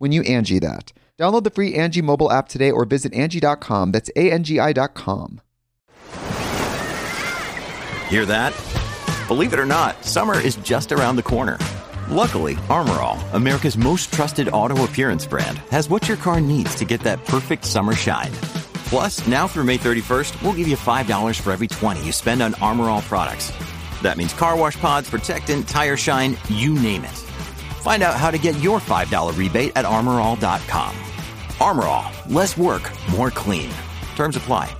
when you Angie that. Download the free Angie mobile app today or visit Angie.com. That's A-N-G-I dot. Hear that? Believe it or not, summer is just around the corner. Luckily, Armorall, America's most trusted auto appearance brand, has what your car needs to get that perfect summer shine. Plus, now through May 31st, we'll give you $5 for every 20 you spend on Armorall products. That means car wash pods, protectant, tire shine, you name it. Find out how to get your $5 rebate at armorall.com. Armorall, less work, more clean. Terms apply.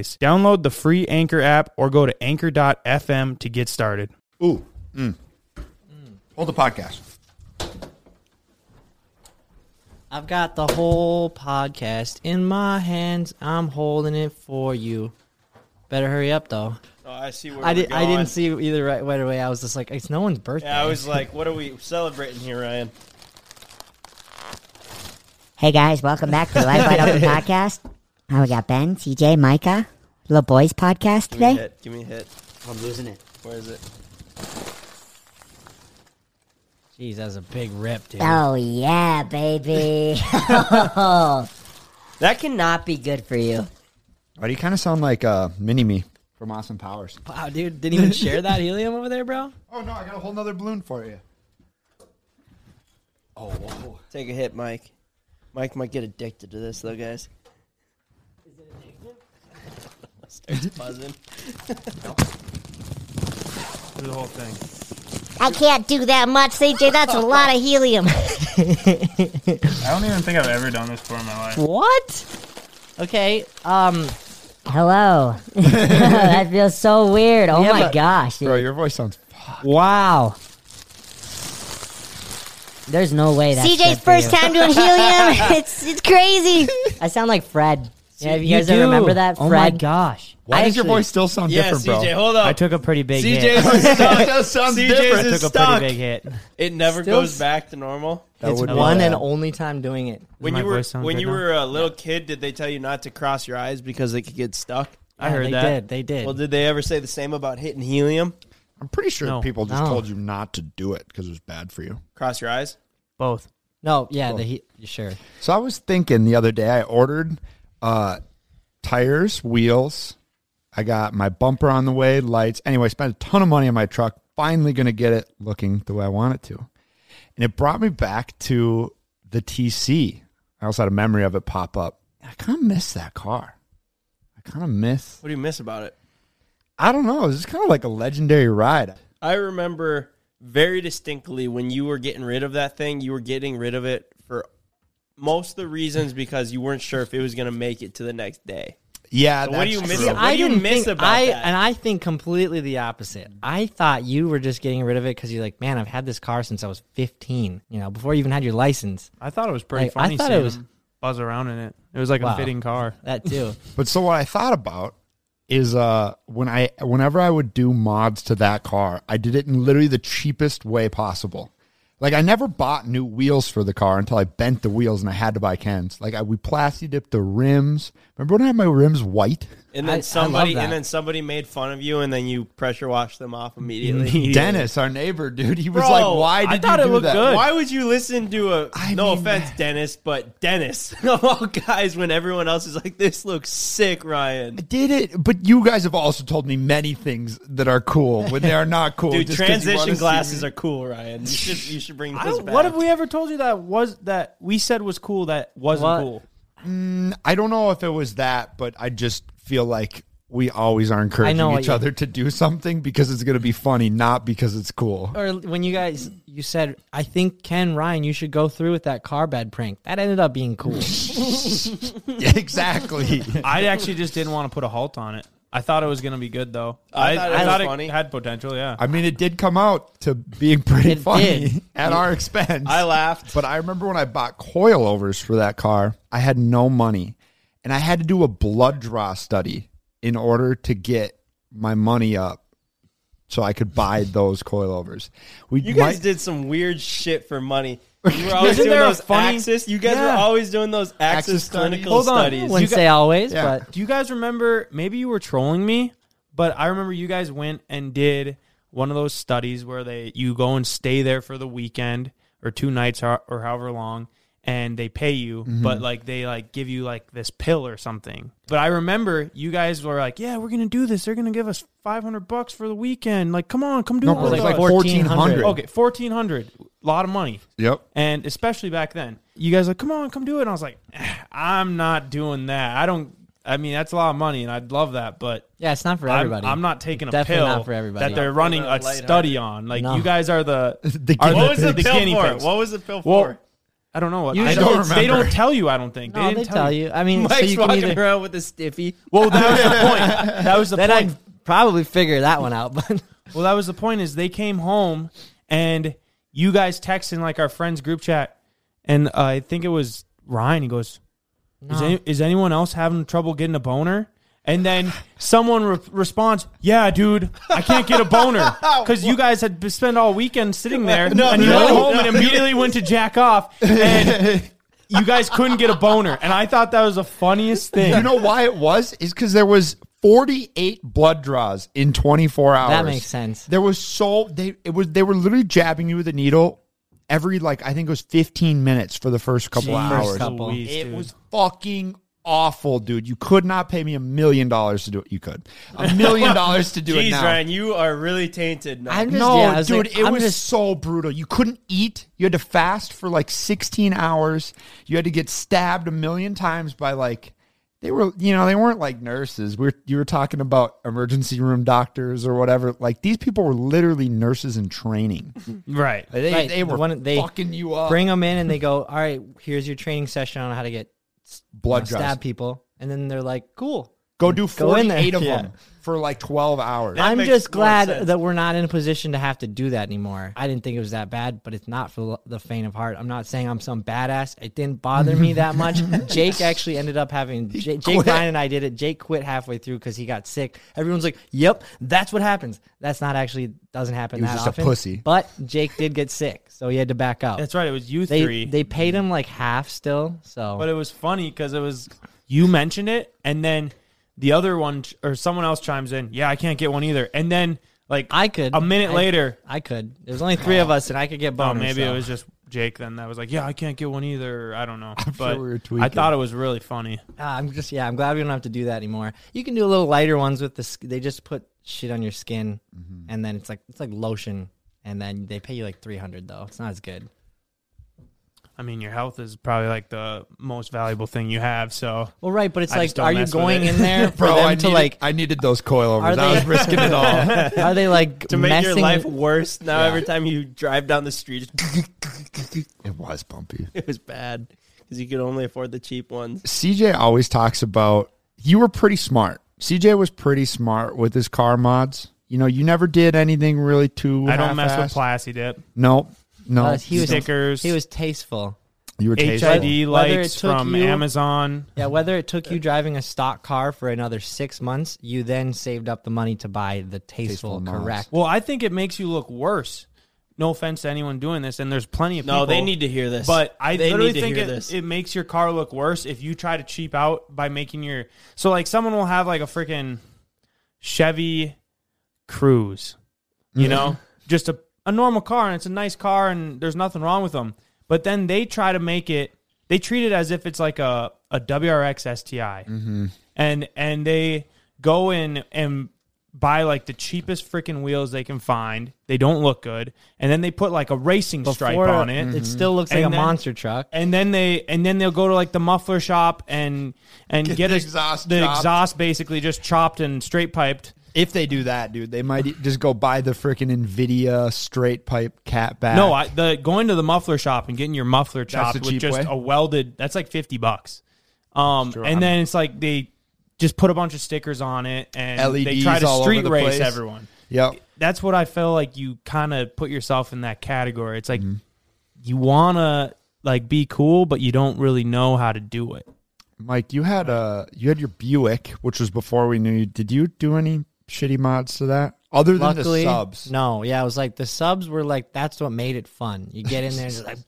Download the free Anchor app or go to anchor.fm to get started. Ooh. Mm. Hold the podcast. I've got the whole podcast in my hands. I'm holding it for you. Better hurry up, though. Oh, I see where I, we're did, I didn't see either right, right away. I was just like, it's no one's birthday. Yeah, I was like, what are we celebrating here, Ryan? Hey guys, welcome back to the Life Wide Open podcast. Uh, we got Ben, CJ, Micah, little boys podcast Give me a today. hit. Give me a hit. I'm losing it. Where is it? Jeez, that's a big rip, dude. Oh yeah, baby. That cannot be good for you. Why do you kind of sound like uh, Mini Me from Austin Powers? Wow, dude, didn't even share that helium over there, bro. Oh no, I got a whole nother balloon for you. Oh, whoa. Take a hit, Mike. Mike might get addicted to this, though, guys. Is it addictive? Starts buzzing. Do the whole thing. I can't do that much, CJ. That's a lot of helium. I don't even think I've ever done this before in my life. What? Okay. Um. Hello. that feels so weird. Oh Yeah, my but- gosh. Bro, your voice sounds. Wow. There's no way that's CJ's first time doing helium. it's it's crazy. I sound like Fred. Yeah, you You guys do. remember that? Fred? Oh my gosh. Why I does your actually- voice still sound Yeah, different, bro? CJ, hold up. I took a pretty big CJ's hit. is stuck. That sounds CJ's different. I is took a stuck. pretty big hit. It never Still goes s- back to normal. That It's would be one bad. and only time doing it. When my you were voice sound when good you now? were a little kid, did they tell you not to cross your eyes because they could get stuck? I Yeah, heard they that. did. They did. Well, did they ever say the same about hitting helium? I'm pretty sure No. people just No. told you not to do it because it was bad for you. Cross your eyes. Both. no, yeah, the he, sure. So I was thinking the other day, I ordered uh, tires, wheels. I got my bumper on the way, lights. Anyway, spent a ton of money on my truck. Finally, going to get it looking the way I want it to. And it brought me back to the TC. I also had a memory of it pop up. I kind of miss that car. I kind of miss. What do you miss about it? I don't know. It's just kind of like a legendary ride. I remember very distinctly when you were getting rid of that thing, you were getting rid of it most of the reasons because you weren't sure if it was going to make it to the next day. Yeah. So what do you that's miss? true. What I do you didn't miss think about I that? and I think completely the opposite. I thought you were just getting rid of it because you're like, man, I've had this car since I was 15. You know, before you even had your license. I thought it was pretty Like, I thought it was- him buzz around in it. It was like Wow. a fitting car. That too. But so what I thought about is uh when I whenever I would do mods to that car, I did it in literally the cheapest way possible. Like I never bought new wheels for the car until I bent the wheels and I had to buy Ken's. Like I we plasti dipped the rims. Remember when I had my rims white? and I- I then somebody that. and then somebody made fun of you and then you pressure washed them off immediately. Dennis, our neighbor, dude, he was Bro, like, "Why I thought you it do looked that?" good. Why would you listen to a I no mean, offense, Dennis, but Dennis of all guys when everyone else is like, This looks sick, Ryan. I did it, but you guys have also told me many things that are cool when they are not cool. Dude, just 'cause you wanna transition glasses are cool, Ryan. You should you should bring I those back. what have we ever told you that was that we said was cool that wasn't What? cool? Mm, I don't know if it was that, but I just feel like we always are encouraging know each you- other to do something because it's going to be funny, not because it's cool. or when you guys you said, I think Ken Ryan, you should go through with that car bed prank. That ended up being cool. exactly. I actually just didn't want to put a halt on it. I thought it was going to be good though. I thought it was funny. had potential. Yeah. I mean, it did come out to being pretty It funny did. at our expense. I laughed. But I remember when I bought coilovers for that car, I had no money. And I had to do a blood draw study in order to get my money up so I could buy those coilovers. We You guys might- did some weird shit for money. You were always Isn't doing there a those funny- Axis. You guys were always doing those Axis, Axis studies. clinical Hold on. studies. Wouldn't You got- say always, Yeah. but Do you guys remember? Maybe you were trolling me, but I remember you guys went and did one of those studies where they you go and stay there for the weekend or two nights or, or however long, and they pay you, mm-hmm. but like they like give you like this pill or something. But I remember you guys were like, "Yeah, we're gonna do this. They're gonna give us five hundred bucks for the weekend. Like, come on, come do No, it." bro, with it was us." like 1400. Okay, fourteen hundred, a lot of money. Yep. And especially back then, you guys like, come on, come do it. And I was like, "Eh, I'm not doing that. I don't. I mean, that's a lot of money, and I'd love that, but yeah, it's not for I'm, everybody. I'm not taking a Definitely pill not for everybody. that they're Not running a study on. Like No. you guys are the, The are guinea what was the, pigs. pill guinea for? pigs. What was the pill Well, for? I don't know what. I don't, it's- they remember. don't tell you. I don't think. no, they they didn't tell you. I mean, so Mike's you can walking either. around with a stiffy. Well, that was the point. That was the Then point. I'd probably figure that one out. But Well, that was the point. Is they came home and you guys texted in like our friends group chat, and uh, I think it was Ryan. He goes, "Is, any, is anyone else having trouble getting a boner?" And then someone re- responds, "Yeah, dude, I can't get a boner because you guys had spent all weekend sitting there, No, and you no, went home no. and immediately went to jack off, and you guys couldn't get a boner." And I thought that was the funniest thing. You know why it was? Is because there was 48 blood draws in 24 hours. That makes sense. There was so they it was they were literally jabbing you with a needle every like I think it was 15 minutes for the first couple of Jeez. hours. First couple. Louise, It dude. was fucking awful, dude. You could not pay me a million dollars to do it. You could a million dollars to do it Jeez. Ryan, you are really tainted now. I'm just No, yeah, I was dude, like, it I'm was just so brutal. You couldn't eat. You had to fast for like 16 hours. You had to get stabbed a million times by like they were, you know, they weren't like nurses. We're you were talking about emergency room doctors or whatever. Like these people were literally nurses in training. right. They, Right, they the were they fucking you up. bring them in and they go, all right, here's your training session on how to get blood you know, stab people, and then they're like, cool. Go do Go in there. 48 of Yeah. them for like 12 hours. That I'm makes just more glad sense. that we're not in a position to have to do that anymore. I didn't think it was that bad, but it's not for the faint of heart. I'm not saying I'm some badass. It didn't bother me that much. Jake actually ended up having J- Jake quit. Ryan and I did it. Jake quit halfway through because he got sick. Everyone's like, "Yep, that's what happens." That's not actually doesn't happen He was that just a pussy. But Jake did get sick, so he had to back out. That's right. It was you they three. they paid him like half still. So But it was funny because it was you mentioned it, and then the other one or someone else chimes in. Yeah, I can't get one either. And then like I could a minute I- later. I could. There's only three of us, and I could get Oh, maybe so. it was just Jake then that was like, yeah, I can't get one either. I don't know, I'm but sure we were I thought it was really funny. Ah, I'm just yeah. I'm glad we don't have to do that anymore. You can do a little lighter ones with the. sk- They just put shit on your skin, Mm-hmm. and then it's like it's like lotion, and then they pay you like three hundred though. It's not as good. I mean, your health is probably like the most valuable thing you have. So Well, right, but it's I like, are you going in there for Bro, them I to needed, like? I needed those coilovers. Are I was risking it all. Are they like to make messing your life with- worse. Now Yeah. every time you drive down the street, it was bumpy. it was bad because you could only afford the cheap ones. CJ always talks about you were pretty smart. CJ was pretty smart with his car mods. You know, you never did anything really too. I don't mess with half-assed. Dip. No, no. Uh, he was Stickers. He was tasteful. you were tasty. HID Whether it lights took from you- Amazon. Yeah, whether it took you driving a stock car for another six months, you then saved up the money to buy the tasteful, Tasteful mods. correct. Well, I think it makes you look worse. No offense to anyone doing this, and there's plenty of people. No, people. they need to hear this. But I they literally need to think hear it, this. it makes your car look worse if you try to cheap out by making your. So, like, someone will have like a freaking Chevy Cruze, you know, just a, a normal car, and it's a nice car, and there's nothing wrong with them. But then they try to make it, they treat it as if it's like a, a WRX STI. Mm-hmm. And, and they go in and buy like the cheapest freaking wheels they can find. They don't look good. And then they put like a racing stripe on it It mm-hmm. still looks like And a monster truck. and then they and then they'll go to like the muffler shop and and get, the a- exhaust the exhaust basically just chopped and straight piped. If they do that, dude, they might just go buy the freaking Invidia straight pipe cat back. No, I, the going to the muffler shop and getting your muffler chopped with just way? a welded that's like fifty bucks. Um, and then it's like they just put a bunch of stickers on it and they try to street race place. everyone. Yep. That's what I feel like you kind of put yourself in that category. It's Mm-hmm. like you wanna like be cool, but you don't really know how to do it. Mike, you had uh you had your Buick, which was before we knew you. Did you do any shitty mods to that other than Luckily, the subs? no. Yeah, it was like the subs were like that's what made it fun. You get in there and just like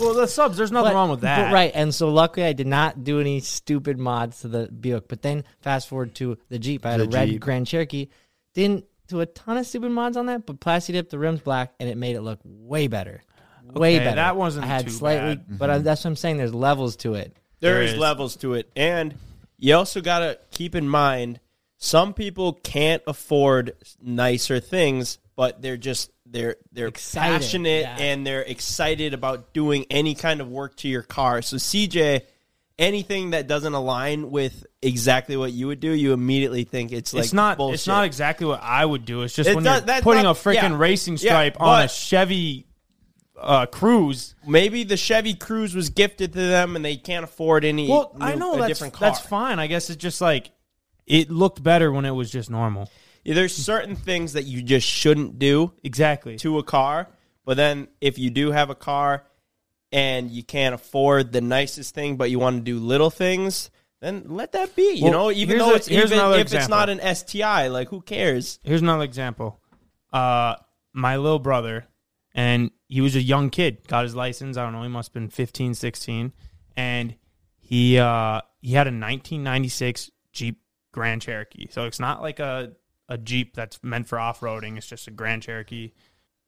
Well, the subs, there's nothing But- wrong with that. but right, and so luckily I did not do any stupid mods to the Buick. But then fast forward to the Jeep. I had The a red Jeep. Grand Cherokee. Didn't do a ton of stupid mods on that, but plastic dipped the rims black, and it made it look way better. Way Okay, better. that wasn't I had too slightly, bad. but I, mm-hmm. that's what I'm saying. There's levels to it. There There is is. levels to it, and you also got to keep in mind some people can't afford nicer things, but they're just they're they're Excited, passionate yeah. and they're excited about doing any kind of work to your car. So CJ, anything that doesn't align with exactly what you would do, you immediately think it's like it's not. bullshit. It's not exactly what I would do. It's just It when does- you're putting not- a freaking yeah. racing Yeah, stripe on a Chevy uh, Cruze. Maybe the Chevy Cruze was gifted to them and they can't afford any. Well, new- I know that's different car. that's fine. I guess it's just like it looked better when it was just normal. Yeah, There's certain things that you just shouldn't do Exactly. to a car. But then if you do have a car and you can't afford the nicest thing, but you want to do little things, then let that be. You Well, know, even though a- it's here's even if it's not an STI, like who cares? Here's another example. Uh, my little brother, and he was a young kid, got his license. I don't know, he must have been 15, 16. And he uh, he had a 1996 Jeep Grand Cherokee. So it's not like a, a Jeep that's meant for off roading, it's just a Grand Cherokee.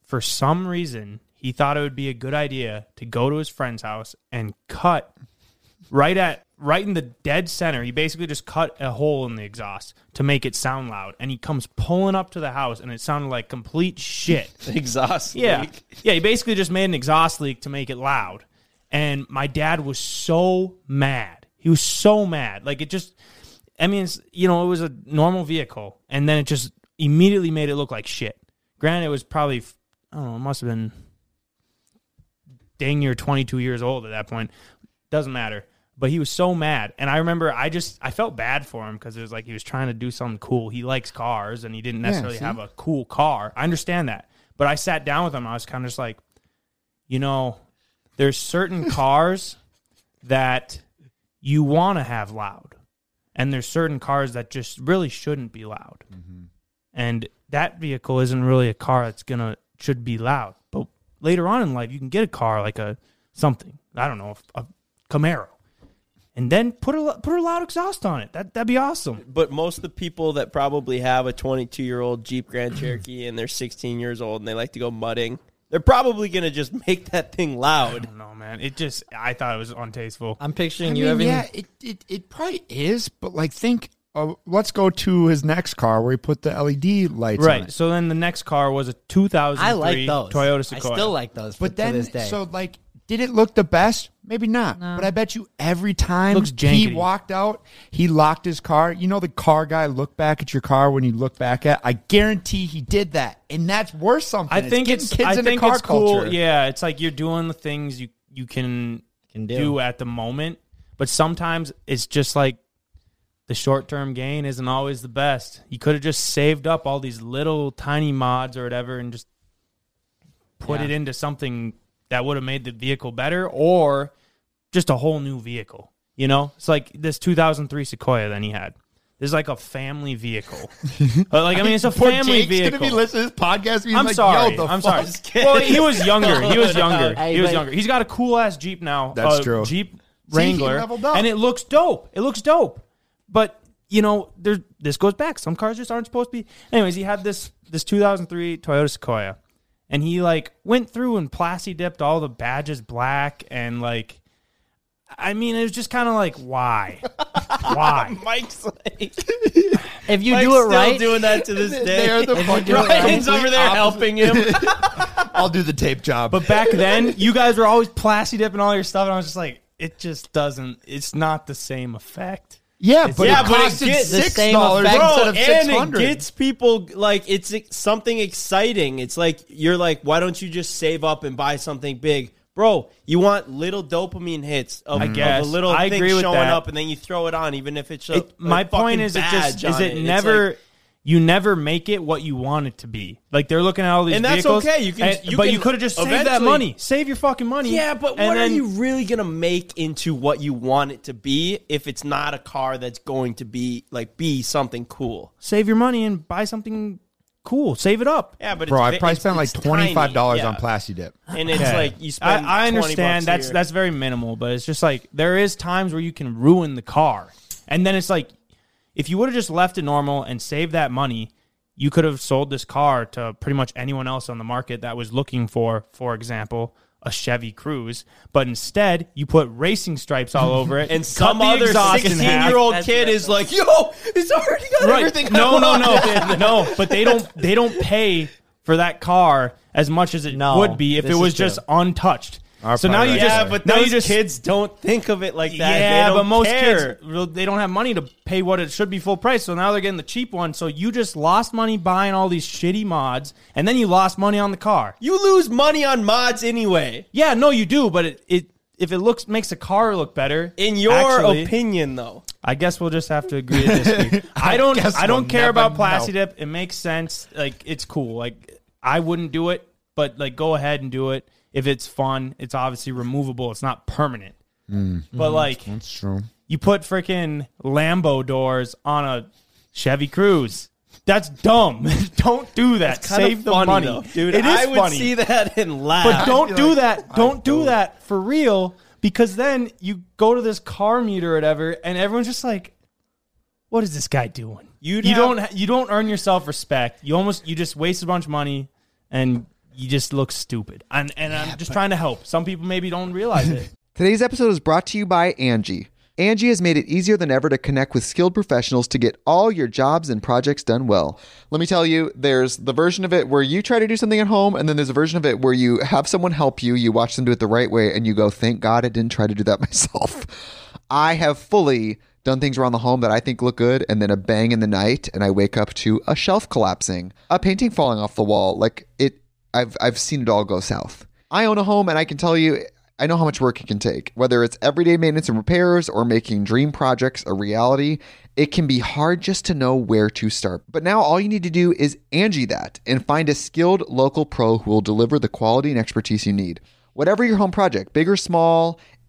For some reason, he thought it would be a good idea to go to his friend's house and cut right at right in the dead center. He basically just cut a hole in the exhaust to make it sound loud. And he comes pulling up to the house, and it sounded like complete shit. Exhaust. Yeah, leak. yeah. He basically just made an exhaust leak to make it loud. And my dad was so mad. He was so mad. Like it just. I mean, it's, you know, it was a normal vehicle, and then it just immediately made it look like shit. Granted, it was probably I don't know. It must have been dang near 22 years old at that point. Doesn't matter. But he was so mad, and I remember I just I felt bad for him because it was like he was trying to do something cool. He likes cars, and he didn't necessarily see? have a cool car. I understand that, but I sat down with him. I was kind of just like, you know, there's certain cars that you want to have loud, and there's certain cars that just really shouldn't be loud. Mm-hmm. And that vehicle isn't really a car that's gonna should be loud. But later on in life, you can get a car like a something I don't know a, a Camaro, and then put a put a loud exhaust on it. That that'd be awesome. But most of the people that probably have a 22 year old Jeep Grand Cherokee and they're 16 years old and they like to go mudding, They're probably gonna just make that thing loud. No man, it just I thought it was untasteful. I'm picturing I you mean, having. yeah, it, it it probably is, but like think. Uh, let's go to his next car where he put the LED lights on Right. it. So then the next car was a 2003 I like those. Toyota Sequoia. I still like those. But to then, this day. so like, did it look the best? Maybe not. But I bet you every time Looks he jankety. walked out, he locked his car. You know, the car guy look back at your car when you look back at. I guarantee he did that, and that's worth something. I think getting it's kids I into think car it's cool. culture. Yeah, it's like you're doing the things you you can Can do. do. at the moment, but sometimes it's just like the short term gain isn't always the best. You could have just saved up all these little tiny mods or whatever and just put Yeah. it into something that would have made the vehicle better or just a whole new vehicle. You know, it's like this 2003 Sequoia that he had. This is like a family vehicle. Like I mean, it's a Poor family Jake's vehicle. gonna be listening to this podcast. Being I'm like, sorry. Yo, the I'm fuck? sorry. Well, he was younger. He was younger. Hey, he was younger. He's got a cool ass Jeep now. That's a true. Jeep Wrangler, leveled up. and it looks dope. It looks dope. But you know, there's this goes back. Some cars just aren't supposed to be. Anyways, he had this this 2003 Toyota Sequoia, and he like went through and plasti dipped all the badges black and like. I mean, it was just kind of like, why, why? Mike's like, if you Mike's do it still right, doing that to this day. They're the fucking Ryan's complete over there opposite. helping him. I'll do the tape job. But back then, you guys were always plasti dipping all your stuff, and I was just like, it just doesn't. It's not the same effect. Yeah, but yeah, it but it costed gets the six same dollars effect. instead Bro, of and it gets people like it's something exciting. It's like you're like, why don't you just save up and buy something big, bro? You want little dopamine hits of, I guess. of a little I thing agree with showing that. up, and then you throw it on, even if it's a, It, my a point fucking is, it just is on it never. like- you never make it what you want it to be. Like they're looking at all these And that's vehicles, okay. You can- and- you but can you could have just saved that money. Save your fucking money. yeah, but what then, are you really gonna make into what you want it to be if it's not a car that's going to be like be something cool? Save your money and buy something cool. Save it up. Yeah, but Bro, it's, I probably it's- spent like twenty five dollars tiny, on yeah. Plasti Dip. and it's Okay. like you spend. I, I 20 understand bucks that's here. that's very minimal, but it's just like there is times where you can ruin the car, and then it's like if you would have just left it normal and saved that money, you could have sold this car to pretty much anyone else on the market that was looking for, for example, a Chevy Cruze. But instead, you put racing stripes all over it, and some other exhaust in half. sixteen-year-old That's kid what- is like, "Yo, it's already got Right. everything." I No, no, no, no. But they don't. They don't pay for that car as much as it No, would be if it was just untouched. Are so now you just yeah, but now those you just kids don't think of it like that. yeah, but most care. kids they don't have money to pay what it should be full price. So now they're getting the cheap one. So you just lost money buying all these shitty mods, and then you lost money on the car. You lose money on mods anyway. Yeah, no, you do, but it, it if it looks makes the car look better. In your actually, opinion, though, I guess we'll just have to agree to disagree. I don't. guess I don't we'll care about Plasti know. Dip. It makes sense. Like it's cool. Like I wouldn't do it, but like go ahead and do it if it's fun. It's obviously removable. It's not permanent. Mm. But like That's true. you put freaking Lambo doors on a Chevy Cruze. That's dumb. don't do that. Kinda Save the funny, money, though, dude. It is I would funny. see that and laugh. But don't do like, that. Don't do don't. that for real because then you go to this car meet or whatever, and everyone's just like, "What is this guy doing?" You'd you have- don't you don't earn yourself respect. You almost you just waste a bunch of money and you just look stupid. And and I'm just trying to help. Some people maybe don't realize it. Today's episode is brought to you by Angie. Angie has made it easier than ever to connect with skilled professionals to get all your jobs and projects done well. Let me tell you, there's the version of it where you try to do something at home, and then there's a version of it where you have someone help you, you watch them do it the right way, and you go, thank God I didn't try to do that myself. I have fully done things around the home that I think look good, and then a bang in the night, and I wake up to a shelf collapsing, a painting falling off the wall. Like it, I've I've seen it all go south. I own a home, and I can tell you, I know how much work it can take. Whether it's everyday maintenance and repairs or making dream projects a reality, it can be hard just to know where to start. But now all you need to do is Angie that and find a skilled local pro who will deliver the quality and expertise you need. Whatever your home project, big or small,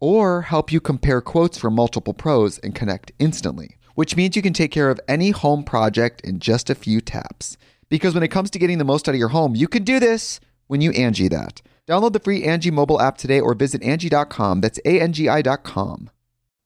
or help you compare quotes from multiple pros and connect instantly, which means you can take care of any home project in just a few taps. Because when it comes to getting the most out of your home, you can do this when you Angie that. Download the free Angie mobile app today or visit Angie.com. That's A-N-G-I dot com.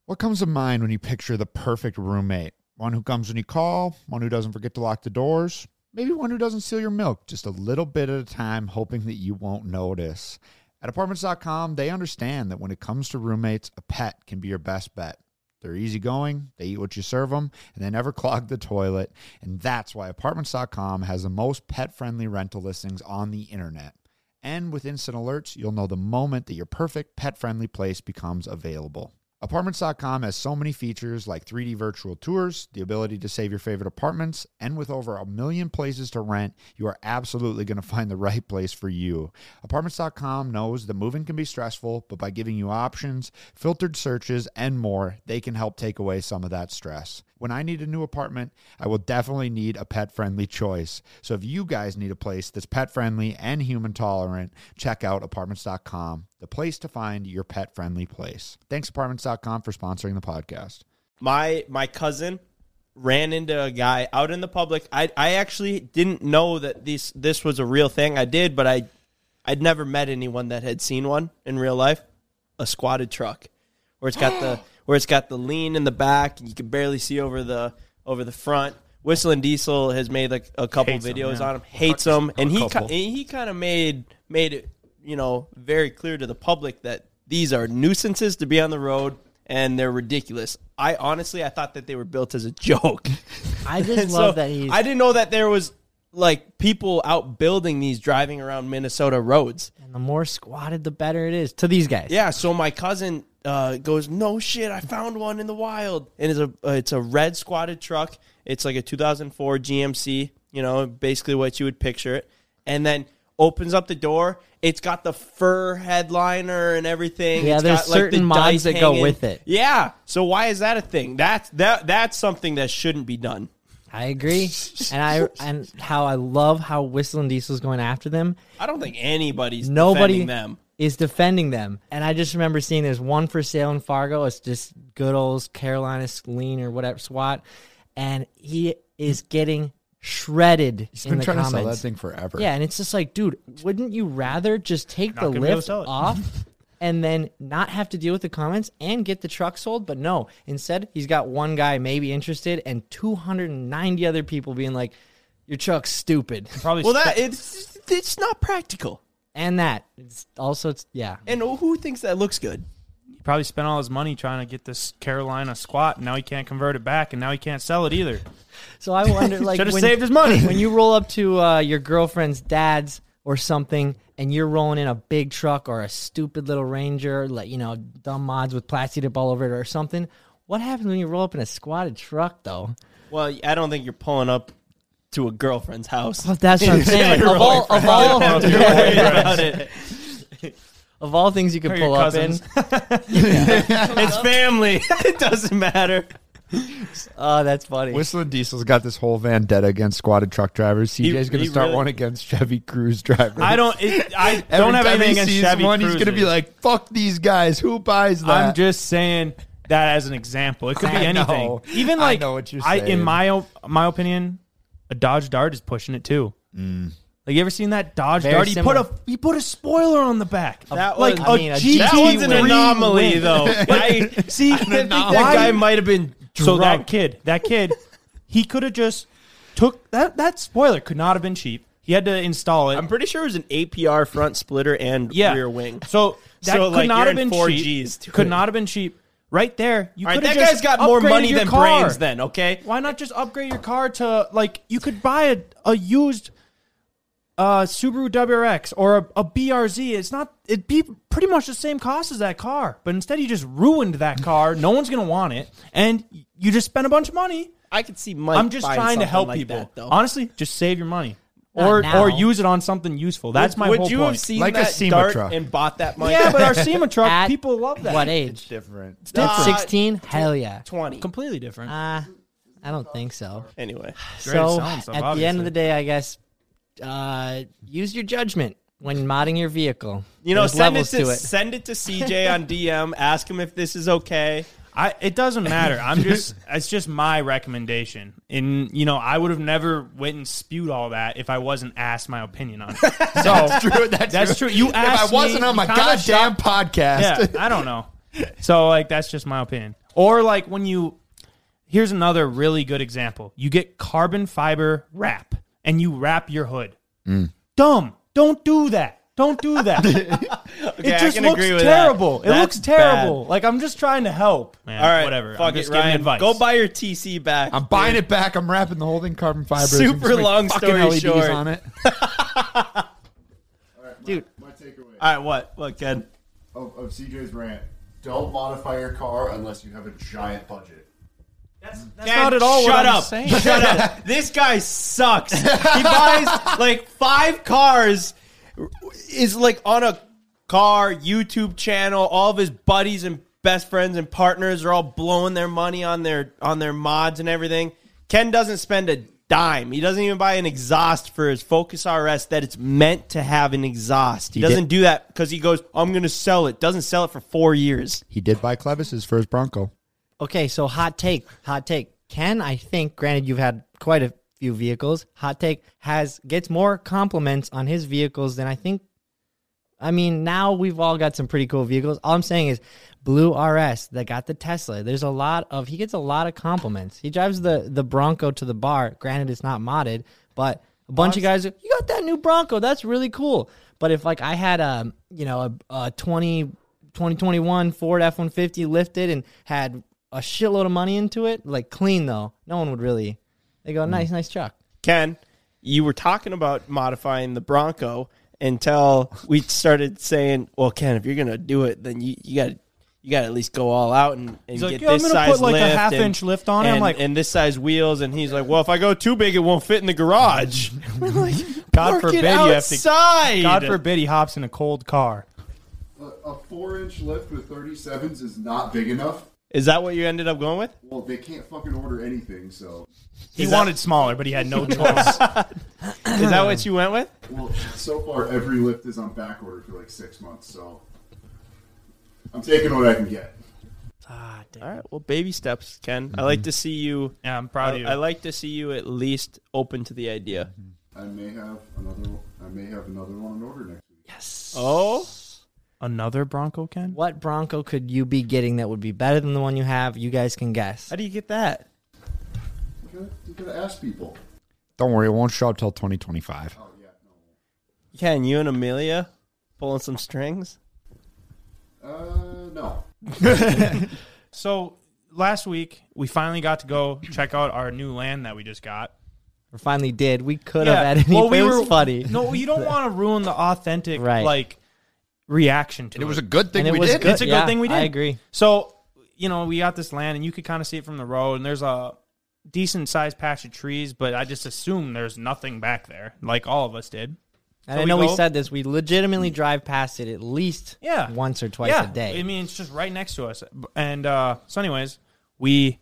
What comes to mind when you picture the perfect roommate? One who comes when you call, one who doesn't forget to lock the doors, maybe one who doesn't steal your milk just a little bit at a time, hoping that you won't notice. At apartments.com, they understand that when it comes to roommates, a pet can be your best bet. They're easygoing, they eat what you serve them, and they never clog the toilet. And that's why apartments.com has the most pet friendly rental listings on the internet. And with instant alerts, you'll know the moment that your perfect pet friendly place becomes available. Apartments.com has so many features like 3D virtual tours, the ability to save your favorite apartments, and with over a million places to rent, you are absolutely going to find the right place for you. Apartments.com knows that moving can be stressful, but by giving you options, filtered searches, and more, they can help take away some of that stress. When I need a new apartment, I will definitely need a pet friendly choice. So if you guys need a place that's pet friendly and human tolerant, check out apartments.com, the place to find your pet friendly place. Thanks, apartments.com, for sponsoring the podcast. my my cousin ran into a guy out in the public. I I actually didn't know that this this was a real thing. I did, but I I'd never met anyone that had seen one in real life. A squatted truck, where it's got the where it's got the lean in the back, and you can barely see over the over the front. Whistling Diesel has made like a couple Hates 'em, videos yeah. on him, hates him, and he couple. ki- he kind of made made it you know very clear to the public that these are nuisances to be on the road and they're ridiculous. I honestly I thought that they were built as a joke. I just love so that he's. I didn't know that there was like people out building these driving around Minnesota roads. and the more squatted, the better it is to these guys. Yeah, so my cousin uh, goes, "No shit, I found one in the wild." And it's a uh, it's a red squatted truck. It's like a 2004 GMC, you know, basically what you would picture it. And then opens up the door. It's got the fur headliner and everything. Yeah, It's there's got, like, the certain mods that go with it. Yeah. So why is that a thing? That's that that's something that shouldn't be done. I agree, and I and how I love how Whistling Diesel's going after them. I don't think anybody's Nobody defending them. is defending them, and I just remember seeing there's one for sale in Fargo. It's just good old Carolina lean or whatever SWAT, and he is getting shredded He's in been the trying to sell that thing forever. Yeah, and it's just like, dude, wouldn't you rather just take Not the gonna be able to lift sell it. off and then not have to deal with the comments and get the truck sold? But no, instead, he's got one guy maybe interested and 290 other people being like, your truck's stupid. Probably Well, that it's it's not practical. And that. It's also, it's, yeah. And who thinks that looks good? he probably spent all his money trying to get this Carolina squat, and now he can't convert it back, and now he can't sell it either. So I wonder, like, Should have saved his money. when you roll up to uh, your girlfriend's dad's or something and you're rolling in a big truck or a stupid little ranger like you know dumb mods with plastic dip all over it or something what happens when you roll up in a squatted truck though Well, I don't think you're pulling up to a girlfriend's house. well, that's what i'm saying like, of all, of, all, of all things you could pull up in. It's family. it doesn't matter. oh that's funny Whistling Diesel's got this whole vendetta against squatted truck drivers. CJ's going to start really- one against Chevy Cruze drivers. I don't. It, I Every don't have time anything he against sees Chevy one, he's going to be like, "Fuck these guys! Who buys that?" I'm just saying that as an example. It could be I anything. know. Even I like know what you're I, in my o- my opinion, a Dodge Dart is pushing it too. Mm. Like you ever seen that Dodge Very Dart? He put a he put a spoiler on the back. That like was- I a mean, a GT That was an wing. anomaly, though. I See, I think that guy might have been So that kid, that kid, he could have just took that. That spoiler could not have been cheap. He had to install it. I'm pretty sure it was an APR front splitter and yeah. rear wing. So that So, could like, not have been four cheap. Gs could it. not have been cheap. Right there, you All right, could have that just guy's got more money than car. brains. Then okay. Why not just upgrade your car to like you could buy a, a used uh Subaru WRX or a, a BRZ. It's not it'd be pretty much the same cost as that car, but instead you just ruined that car. No one's gonna want it, and you just spent a bunch of money. I could see Mike. I'm just buying trying to something help like people. that, though. Honestly, just save your money. Not Or, now. or use it on something useful. That's would, my would whole you point. have seen Like a that SEMA dart truck. and bought that Mike? yeah, but our SEMA truck, At people love that. what age different. Uh, 16 hell yeah twenty. Completely different. uh, i don't think so Anyway, so selling at stuff, the end obviously. of the day i guess uh, use your judgment when modding your vehicle. You know, there's send it levels to, to it. send it to CJ on DM. Ask him if this is okay. I it doesn't matter. I'm just it's just my recommendation. And you know, I would have never went and spewed all that if I wasn't asked my opinion on it. So That's true. That's, That's true. You if I wasn't me, on my you kinda goddamn podcast, yeah, I don't know. So like that's just my opinion. Or like when you here's another really good example. You get carbon fiber wrap and you wrap your hood. Mm. Dumb. Don't do that. Don't do that. Okay, it just looks agree that. terrible. It That's looks terrible. Like I'm just trying to help. Man, All right, whatever. Fuck I'm just it, giving Ryan. advice. Go buy your TC back. I'm buying it back. I'm wrapping the whole thing carbon fiber. Super long fucking story LEDs short. on it. All right, dude. My takeaway All right, what? What, Ken? of, of CJ's rant: Don't modify your car unless you have a giant budget. That's Ken, not at all Shut what I'm up. saying. Shut up. This guy sucks. He buys like five cars, is like on a car YouTube channel. All of his buddies and best friends and partners are all blowing their money on their on their mods and everything. Ken doesn't spend a dime. He doesn't even buy an exhaust for his Focus RS that it's meant to have an exhaust. He, He doesn't did- do that because he goes, I'm going to sell it. Doesn't sell it for four years. He did buy Clevis's for his Bronco. Okay, so hot take, hot take. Ken, I think, granted you've had quite a few vehicles, hot take has gets more compliments on his vehicles than I think. I mean, now we've all got some pretty cool vehicles. All I'm saying is, Blue RS that got the Tesla. There's a lot of he gets a lot of compliments. He drives the the Bronco to the bar. Granted, it's not modded, but a bunch of guys, are, you got that new Bronco. That's really cool. But if like I had a you know a, a 20, 2021 Ford F one fifty lifted and had a shitload of money into it, like clean though, no one would really. They go nice, nice truck. Ken, you were talking about modifying the Bronco until we started saying, "Well, Ken, if you're gonna do it, then you you got you got to at least go all out and, and He's like, get "Yeah, I'm this gonna size put, like, a lift half and- inch lift on it." I'm and- like- and this size wheels." And he's like, "Well, if I go too big, it won't fit in the garage." Like, God forbid it you have to- God forbid he hops in a cold car. A, a four-inch lift with 37s is not big enough. Is that what you ended up going with? Well, they can't fucking order anything, so. He wanted smaller, but he had no choice. Is that what you went with? Well, so far every lift is on back order for like six months, so I'm taking what I can get. Ah, damn. All right. Well, baby steps, Ken. I like to see you. yeah, I'm proud of you. I like to see you at least open to the idea. I may have another. I may have another one on order next week. Yes. Oh, Another Bronco, Ken? What Bronco could you be getting that would be better than the one you have? You guys can guess. how do you get that? You gotta, you gotta ask people. Don't worry, it won't show up till 2025. Oh yeah, no. Ken, you and Amelia pulling some strings. Uh, no. So last week we finally got to go check out our new land that we just got. We finally did. We could have Yeah. at any Well, we were funny. No, you don't want to ruin the authentic Right. like reaction to And it. it was a good thing and it we was did. good. It's a good thing we did. I agree. So, you know, we got this land and you could kind of see it from the road and there's a decent sized patch of trees, but I just assume there's nothing back there, like all of us did. And So I we know we go- said this. We legitimately drive past it at least Yeah. once or twice yeah. a day. I mean, it's just right next to us. And uh, so, anyways, we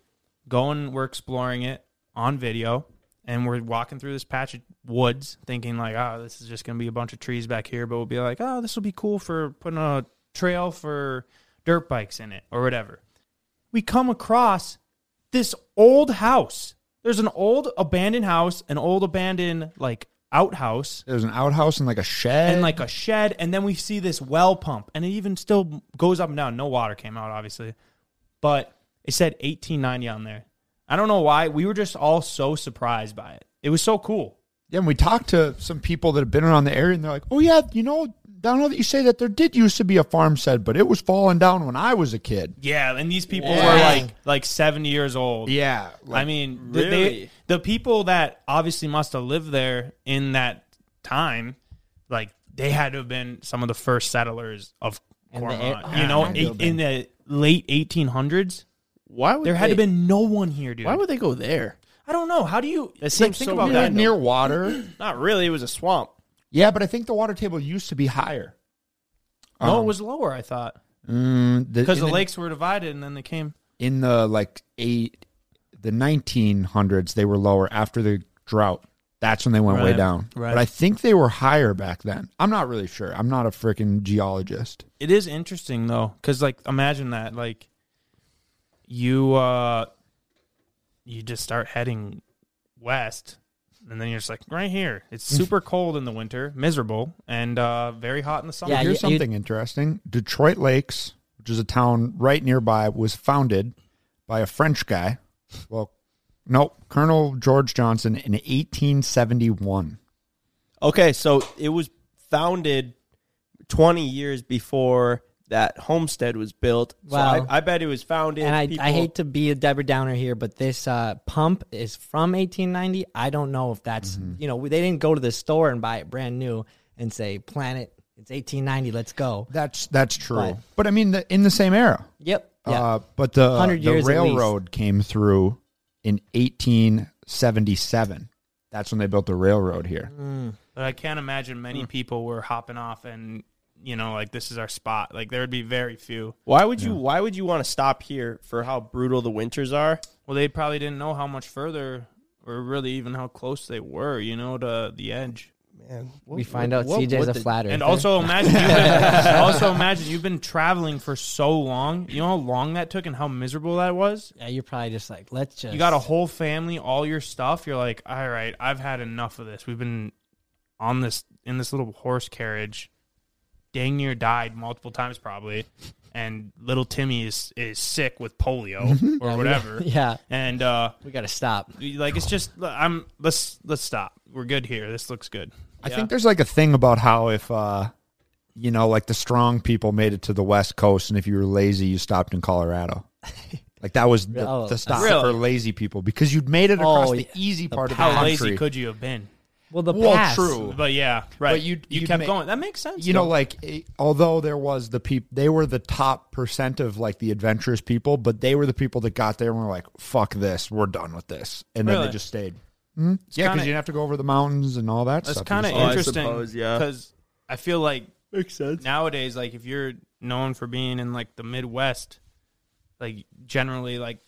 go and we're exploring it on video, and we're walking through this patch of woods, thinking like, oh, this is just gonna be a bunch of trees back here, but we'll be like, oh, this will be cool for putting a trail for dirt bikes in it or whatever. We come across this old house. There's an old abandoned house, an old abandoned like outhouse There's an outhouse and like a shed. and like a shed, and then we see this well pump, and it even still goes up and down. No water came out, obviously, but it said 1890 on there. I don't know why. We were just all so surprised by it. It was so cool. Yeah, and we talked to some people that have been around the area, and they're like, "Oh yeah, you know, I know that you say that there did used to be a farm shed, but it was falling down when I was a kid." Yeah, and these people Yeah. were like like 70 years old. Yeah, I mean, the, they, Really? the people that obviously must have lived there in that time, like they had to have been some of the first settlers of And the- Cormorant. oh, you know, had to have eight, in the late 1800s. Why would There had to have been no one here, dude. Why would they go there? I don't know. How do you It like, seems think so about We're that? near water. Not really. It was a swamp. yeah, but I think the water table used to be higher. No, Um, it was lower. I thought Mm, because in the lakes were divided, and then they came. in the like eight, the 1900s, they were lower after the drought. That's when they went way down. right. But I think they were higher back then. I'm not really sure. I'm not a freaking geologist. It is interesting though, because like imagine that, like you uh you just start heading west, and then you're just like right here. It's super cold in the winter, miserable, and uh very hot in the summer. Yeah, Here's you- you- something interesting. Detroit Lakes, which is a town right nearby, was founded by a French guy. Well, no, Colonel George Johnson in 1871. Okay, so it was founded 20 years before that homestead was built. So Wow. I, I bet it was founded. And I, people- I hate to be a Deborah Downer here, but this uh, pump is from 1890. I don't know if that's, Mm-hmm. you know, they didn't go to the store and buy it brand new and say, Planet, it's 1890, let's go. That's that's true. But- But, I mean, the, in the same era. Yep. Yeah. Uh, but the, 100 the years at railroad came through in 1877. That's when they built the railroad here. But I can't imagine many people were hopping off and you know like this is our spot. Like there would be very few. Why would you? Why would you want to stop here for how brutal the winters are? Well, they probably didn't know how much further or really even how close they were, you know, to the edge. Man, we find out CJ's a flat earther. And also imagine you've been, also imagine you've been traveling for so long. You know how long that took and how miserable that was. yeah, you're probably just like, let's just. You got a whole family, all your stuff. You're like, all right, I've had enough of this. We've been on this in this little horse carriage, dang near died multiple times probably, and little Timmy is is sick with polio or Yeah, whatever. yeah. and uh, We got to stop. like it's just I'm let's let's stop. We're good here. This looks good. I Yeah. think there's like a thing about how if uh you know, like the strong people made it to the West Coast, and if you were lazy, you stopped in Colorado. Like that was the, Oh, the stop Really? for lazy people because you'd made it across Oh, the yeah. easy part of the how country. How lazy could you have been? Well, the Well, pass. true. But yeah, right. But you'd- you kept ma- going. That makes sense. you know, like eh, although there was the people, they were the top percent of like the adventurous people, but they were the people that got there and were like, "Fuck this, we're done with this," and then they just stayed. Mhm. Yeah, because you didn't have to go over the mountains and all that That's stuff. kind of You just- I interesting. suppose, yeah. Because I feel like makes sense. nowadays, like if you're known for being in like the Midwest, like generally, like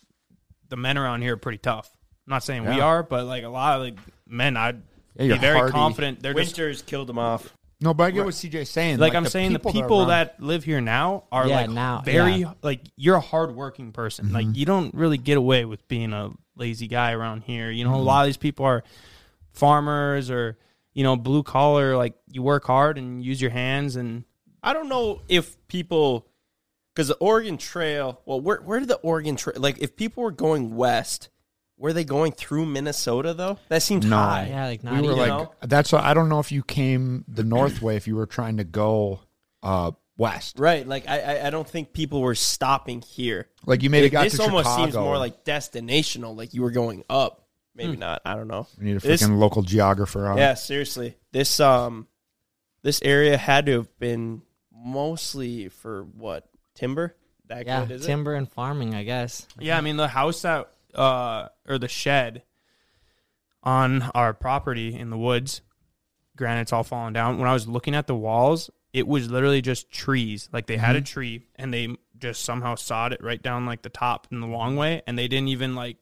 the men around here are pretty tough. I'm not saying we are, but like a lot of like men, I'd Yeah, you're very hardy. confident. They're just Winters killed them off. No, but I get what CJ's saying. like, I'm the saying, the that are people around- that live here now are Yeah, like now, very yeah. like you're a hardworking person. Mm-hmm. Like you don't really get away with being a lazy guy around here. You know, Mm-hmm. a lot of these people are farmers or you know blue collar. Like you work hard and use your hands and I don't know if people, because the Oregon Trail. Well, where where did the Oregon Trail? Like, if people were going west, were they going through Minnesota though? That seemed No. high. Yeah, like not we were like know? that's what I don't know if you came the north way if you were trying to go uh west. Right. Like, I, I I don't think people were stopping here. Like you maybe got this to almost Chicago. seems more like destinational. Like you were going up. Maybe not. I don't know. we need a This- freaking local geographer on. Yeah, seriously. This um this area had to have been mostly for what? Timber? That yeah, good, is timber and farming, I guess. Yeah, I mean the house that uh or the shed on our property in the woods. Granted, it's all fallen down. When I was looking at the walls, it was literally just trees. Like they had Mm-hmm. a tree and they just somehow sawed it right down like the top in the long way, and they didn't even like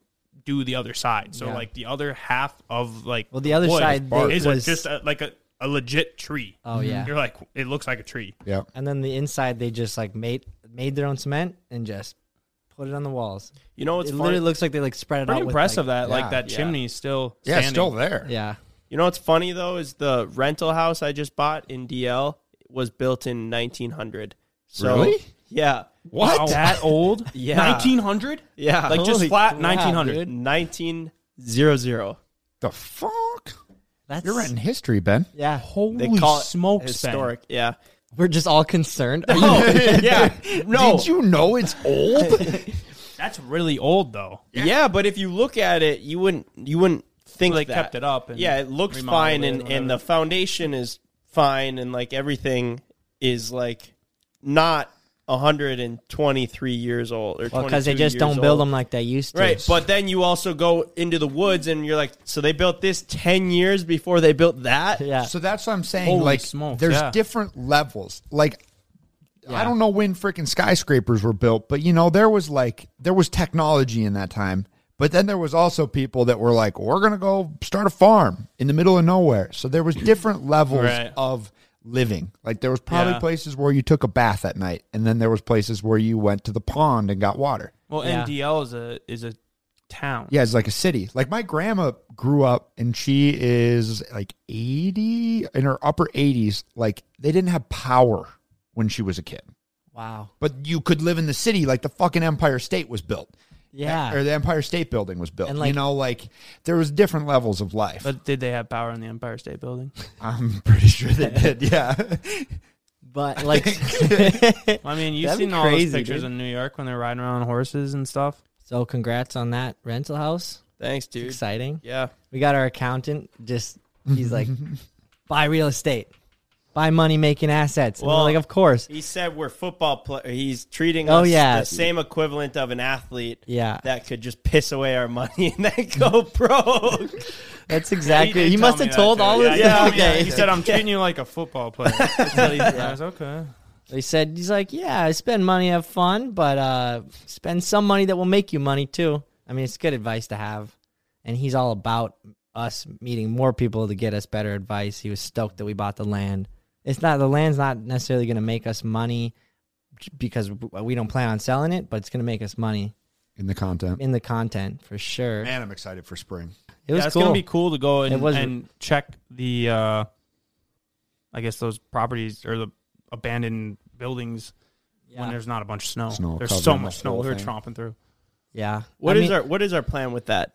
do the other side. So Yeah. like the other half of like Well, the other wood side they- is was- just a, like a, a legit tree. Oh, yeah. you're like it looks like a tree. Yeah. And then the inside, they just like made made their own cement and just put it on the walls. You know what's it funny? literally looks like they like spread it Pretty out. with, impressive like- that like Yeah. that Yeah. chimney is still Yeah, standing. still there. Yeah. You know what's funny though is the rental house I just bought in DL was built in 1900. So, Really? Yeah. What? That old? Yeah. 1900? Yeah. Like just Holy flat crap, 1900. dude. 1900. The fuck? That's You're writing history, Ben. Yeah. Holy They call it smokes, historic. Yeah. We're just all concerned. yeah. No. Did you know it's old? That's really old though. Yeah, but if you look at it, you wouldn't you wouldn't think They that. kept it up and yeah, it looks remodeled fine, it and or and the foundation is fine, and like everything is like not 123 years old or Well, because they just years don't build old. them like they used to. Right, but then you also go into the woods, and you're like, so they built this 10 years before they built that. yeah. So that's what I'm saying. Holy like, smokes, there's yeah. different levels. Like, Yeah. I don't know when freaking skyscrapers were built, but you know, there was like there was technology in that time. But then there was also people that were like, "We're gonna go start a farm in the middle of nowhere." So there was different levels Right. of living. Like there was probably Yeah. places where you took a bath at night, and then there was places where you went to the pond and got water. Well, Yeah. NDL is a is a town. Yeah, it's like a city. Like my grandma grew up and she is like 80 in her upper 80s. Like they didn't have power when she was a kid. Wow. But you could live in the city like the fucking Empire State was built. Yeah. Or the Empire State Building was built. And, you know, like there was different levels of life. But did they have power in the Empire State Building? I'm pretty sure they did. Yeah. But like, I mean, you've That'd be seen all those pictures dude. in New York when they're riding around on horses and stuff. so congrats on that rental house. Thanks, It's dude. exciting. Yeah. We got our accountant. Just he's like, buy real estate, buy money making assets. Well, like, of course. He said we're football players. He's treating Oh, us yeah. the same equivalent of an athlete Yeah, that could just piss away our money and then go broke. that's exactly. did He, must have told too. all yeah, this. Yeah, okay. yeah. He said, "I'm treating you like a football player." That's what he said. I was okay. They said he's like, yeah, I spend money, have fun, but uh, spend some money that will make you money too. I mean, it's good advice to have, and he's all about us meeting more people to get us better advice. He was stoked that we bought the land. It's not the land's not necessarily going to make us money because we don't plan on selling it, but it's going to make us money In the content. in the content for sure. Man, I'm excited for spring. it was yeah, it's cool. gonna be cool to go and, It was- and check the, uh, I guess those properties or the abandoned buildings when there's not a bunch of snow. Snow there's covering so the much snow whole we were thing. tromping through. yeah. What I is mean, our What is our plan with that?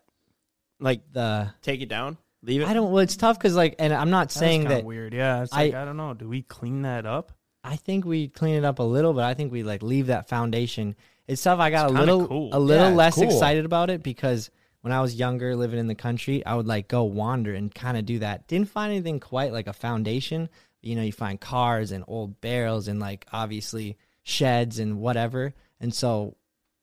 Like, the? take it down, leave it. I don't. Well, it's tough because like, and I'm not That's saying kinda that weird. Yeah, it's I- like I don't know. Do we clean that up? I think we clean it up a little, but I think we like leave that foundation. It's tough. I got It's a little cool. a little Yeah, less cool. excited about it because when I was younger, living in the country, I would like go wander and kind of do that. Didn't find anything quite like a foundation. You know, you find cars and old barrels and like obviously sheds and whatever. And so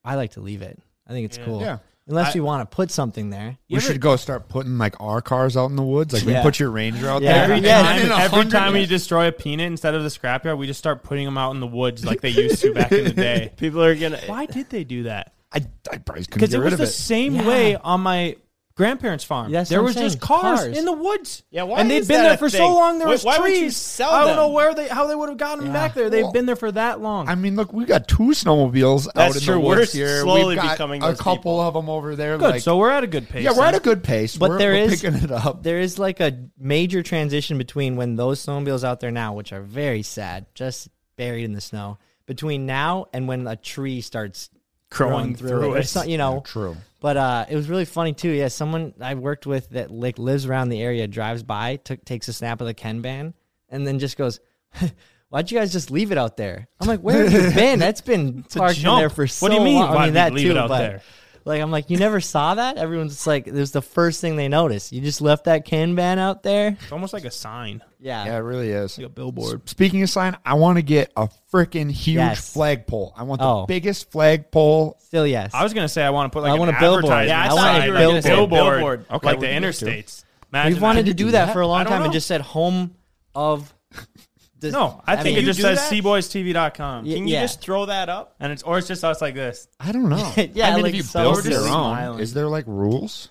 I like to leave it. I think it's Yeah. cool. Yeah. Unless I- you want to put something there. we should go start putting like our cars out in the woods. Like we Yeah. put your Ranger out Yeah. there. Every and time- in a Every hundred time we years- destroy a peanut instead of the scrapyard, we just start putting them out in the woods like they used to back in the day. People are gonna. Why did they do that? I, I probably couldn't Because get it rid was of the it. same Yeah. way on my grandparents' farm. That's there what I'm was just saying. cars, Cars. in the woods. Yeah, why and they'd is been that there a for thing? so long. There Why- was why would trees. you sell I don't know where they how they would have gotten them Yeah. back there. They've Well, been there for that long. I mean, look, we got two snowmobiles out That's in true. the We're woods here. slowly We've got becoming a those couple people. of them over there. good. Like, so we're at a good pace. yeah, we're at a good pace. But we're, there we're is- picking it up. There is like a major transition between when those snowmobiles out there now, which are very sad, just buried in the snow, between now and when a tree starts Growing growing through, through it. It. some- you know, True. But uh, it was really funny too. Yeah, someone I worked with that like lives around the area drives by, took takes a snap of the Ken ban, and then just goes, "Why'd you guys just leave it out there?" I'm like, "Where have you been? That's been a parked in there for so What do you mean, long." I why'd mean we that leave too, it out but there? Like I'm like, you never saw that? Everyone's just like, it was the first thing they noticed. You just left that Ken ban out there. It's almost like a sign, Yeah, Yeah, it really is. like a billboard. Speaking of sign, I want to get a freaking huge Yes. flagpole. I want the Oh. biggest flagpole. still yes. I was gonna say I want to put like I an want a billboard. advertisement Yeah, I sign, thought like a gonna billboard, billboard. Okay, like we the can do it, too. interstates. Imagine We've wanted to do that for a long don't time and know. just said home of. the- No, I, think mean, it just says that? cboystv.com. Yeah. Can you just throw that up? And it's or it's just us like this. I don't know. Yeah, I mean, like if you so build silly. your own, is there like rules?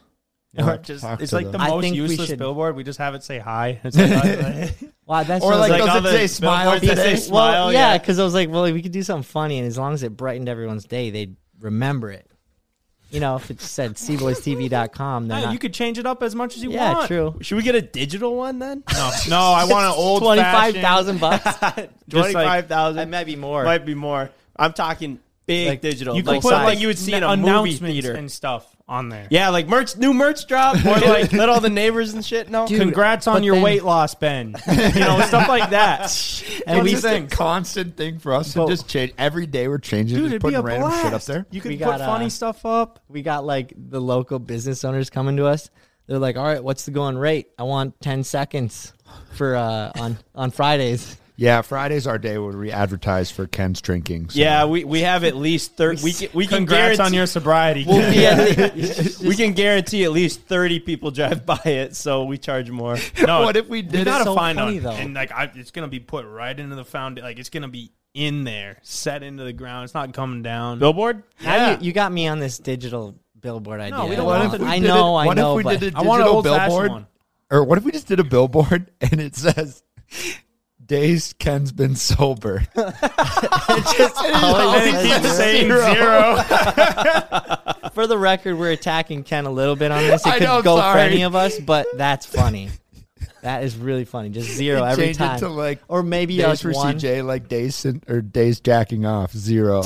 Or Or just, it's like the, the- most think we useless should- billboard. We just have it say hi. It's like, uh, Wow, that's Or what I was like, like does all it the say smile billboards that today? say smile, yeah, yeah. because I was like, well, we could do something funny, and as long as it brightened everyone's day, they'd remember it. You know, if it said cboystv.com, then yeah, you could change it up as much as you want. yeah, want. true. Should we get a digital one then? No, no, I want an old Twenty five thousand bucks. Twenty five that thousand. might be more. Might be more. I'm talking big Like, digital. You could like put something like you would see in a movie announcements theater. and stuff on there. Yeah, like merch, new merch drop, or like let all the neighbors and shit know. Dude, Congrats on but your then- weight loss, Ben. you know, stuff like that. and we it's just a constant thing for us to But- just change every day. We're changing, Dude, just it'd be putting a random blast. shit up there. You could We put got, funny uh, stuff up. we got like the local business owners coming to us. They're like, "All right, what's the going rate? I want ten seconds for uh on on Fridays." Yeah, Friday's our day where we advertise for Ken's drinking. so- Yeah, we, we have at least thirty. We can, we can Congrats guarantee on your sobriety. We'll be at the- we can guarantee at least thirty people drive by it, so we charge more. no, What if we You did gotta so find funny, out, though. and like I, it's gonna be put right into the found. Like it's gonna be in there, set into the ground. It's not coming down. Billboard? Now you, you got me on this digital billboard idea. No, we don't What want if we I know, it- I know. what know, if we but did a I want an digital old-fashioned billboard? one. Or what if we just did a billboard and it says, "Days Ken's been sober." always says saying Zero. zero. For the record, we're attacking Ken a little bit on this. It I could know, go for any of us, but that's funny. That is really funny. Just zero every Change time. it to like or maybe days us for one. CJ, like days sin- or days jacking off zero.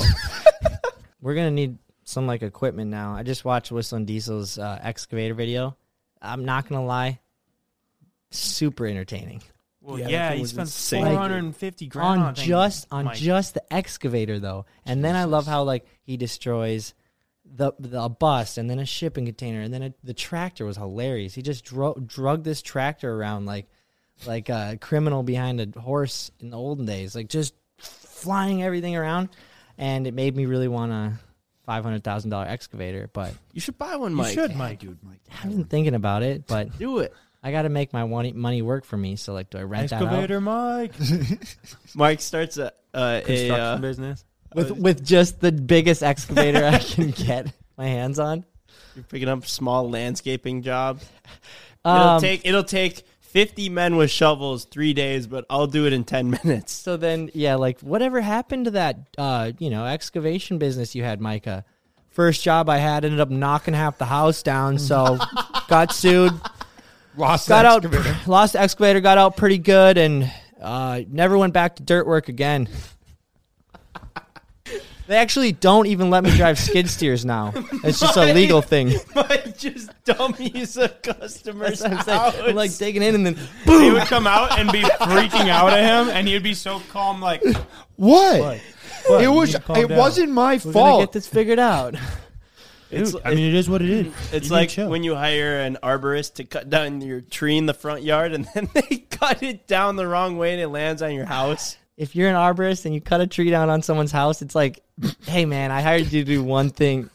We're gonna need some like equipment now. I just watched Whistling Diesel's uh, excavator video. I'm not gonna lie, super entertaining. Well, Yeah, yeah, he was spent insane. four hundred and fifty grand on on just on Mike. just the excavator though. And then I love how like he destroys the the bus and then a shipping container and then a, the tractor was hilarious. He just dro- drug this tractor around like like a criminal behind a horse in the olden days, like just flying everything around. And it made me really want a five hundred thousand dollar excavator, but You should buy one, Mike. You should, Mike. should, Mike. I've been thinking about it. But Do it. I got to make my money money work for me. So like, do I rent that out? Excavator, Mike. Mike starts a, uh, a Construction uh, business. with with just the biggest excavator I can get my hands on. you're picking up small landscaping job. It'll Um, take it'll take fifty men with shovels three days, but I'll do it in ten minutes. so then, yeah, like whatever happened to that, uh, you know, excavation business you had, Micah? First job I had ended up knocking half the house down, so got sued. Lost Got out, excavator. lost excavator, got out pretty good, and uh, never went back to dirt work again. They actually don't even let me drive skid steers now. It's just a legal thing. Mike just dummies a customer's That's what I'm saying. house. I'm like digging in and then He would come out and be freaking out at him, and he'd be so calm, like, What? What? What? It was. need to calm It down. wasn't my we're gonna fault. get this figured out. It's, I mean, it is what it is. it's You like when you hire an arborist to cut down your tree in the front yard, and then they cut it down the wrong way and it lands on your house. if you're an arborist and you cut a tree down on someone's house, it's like, hey man, I hired you to do one thing,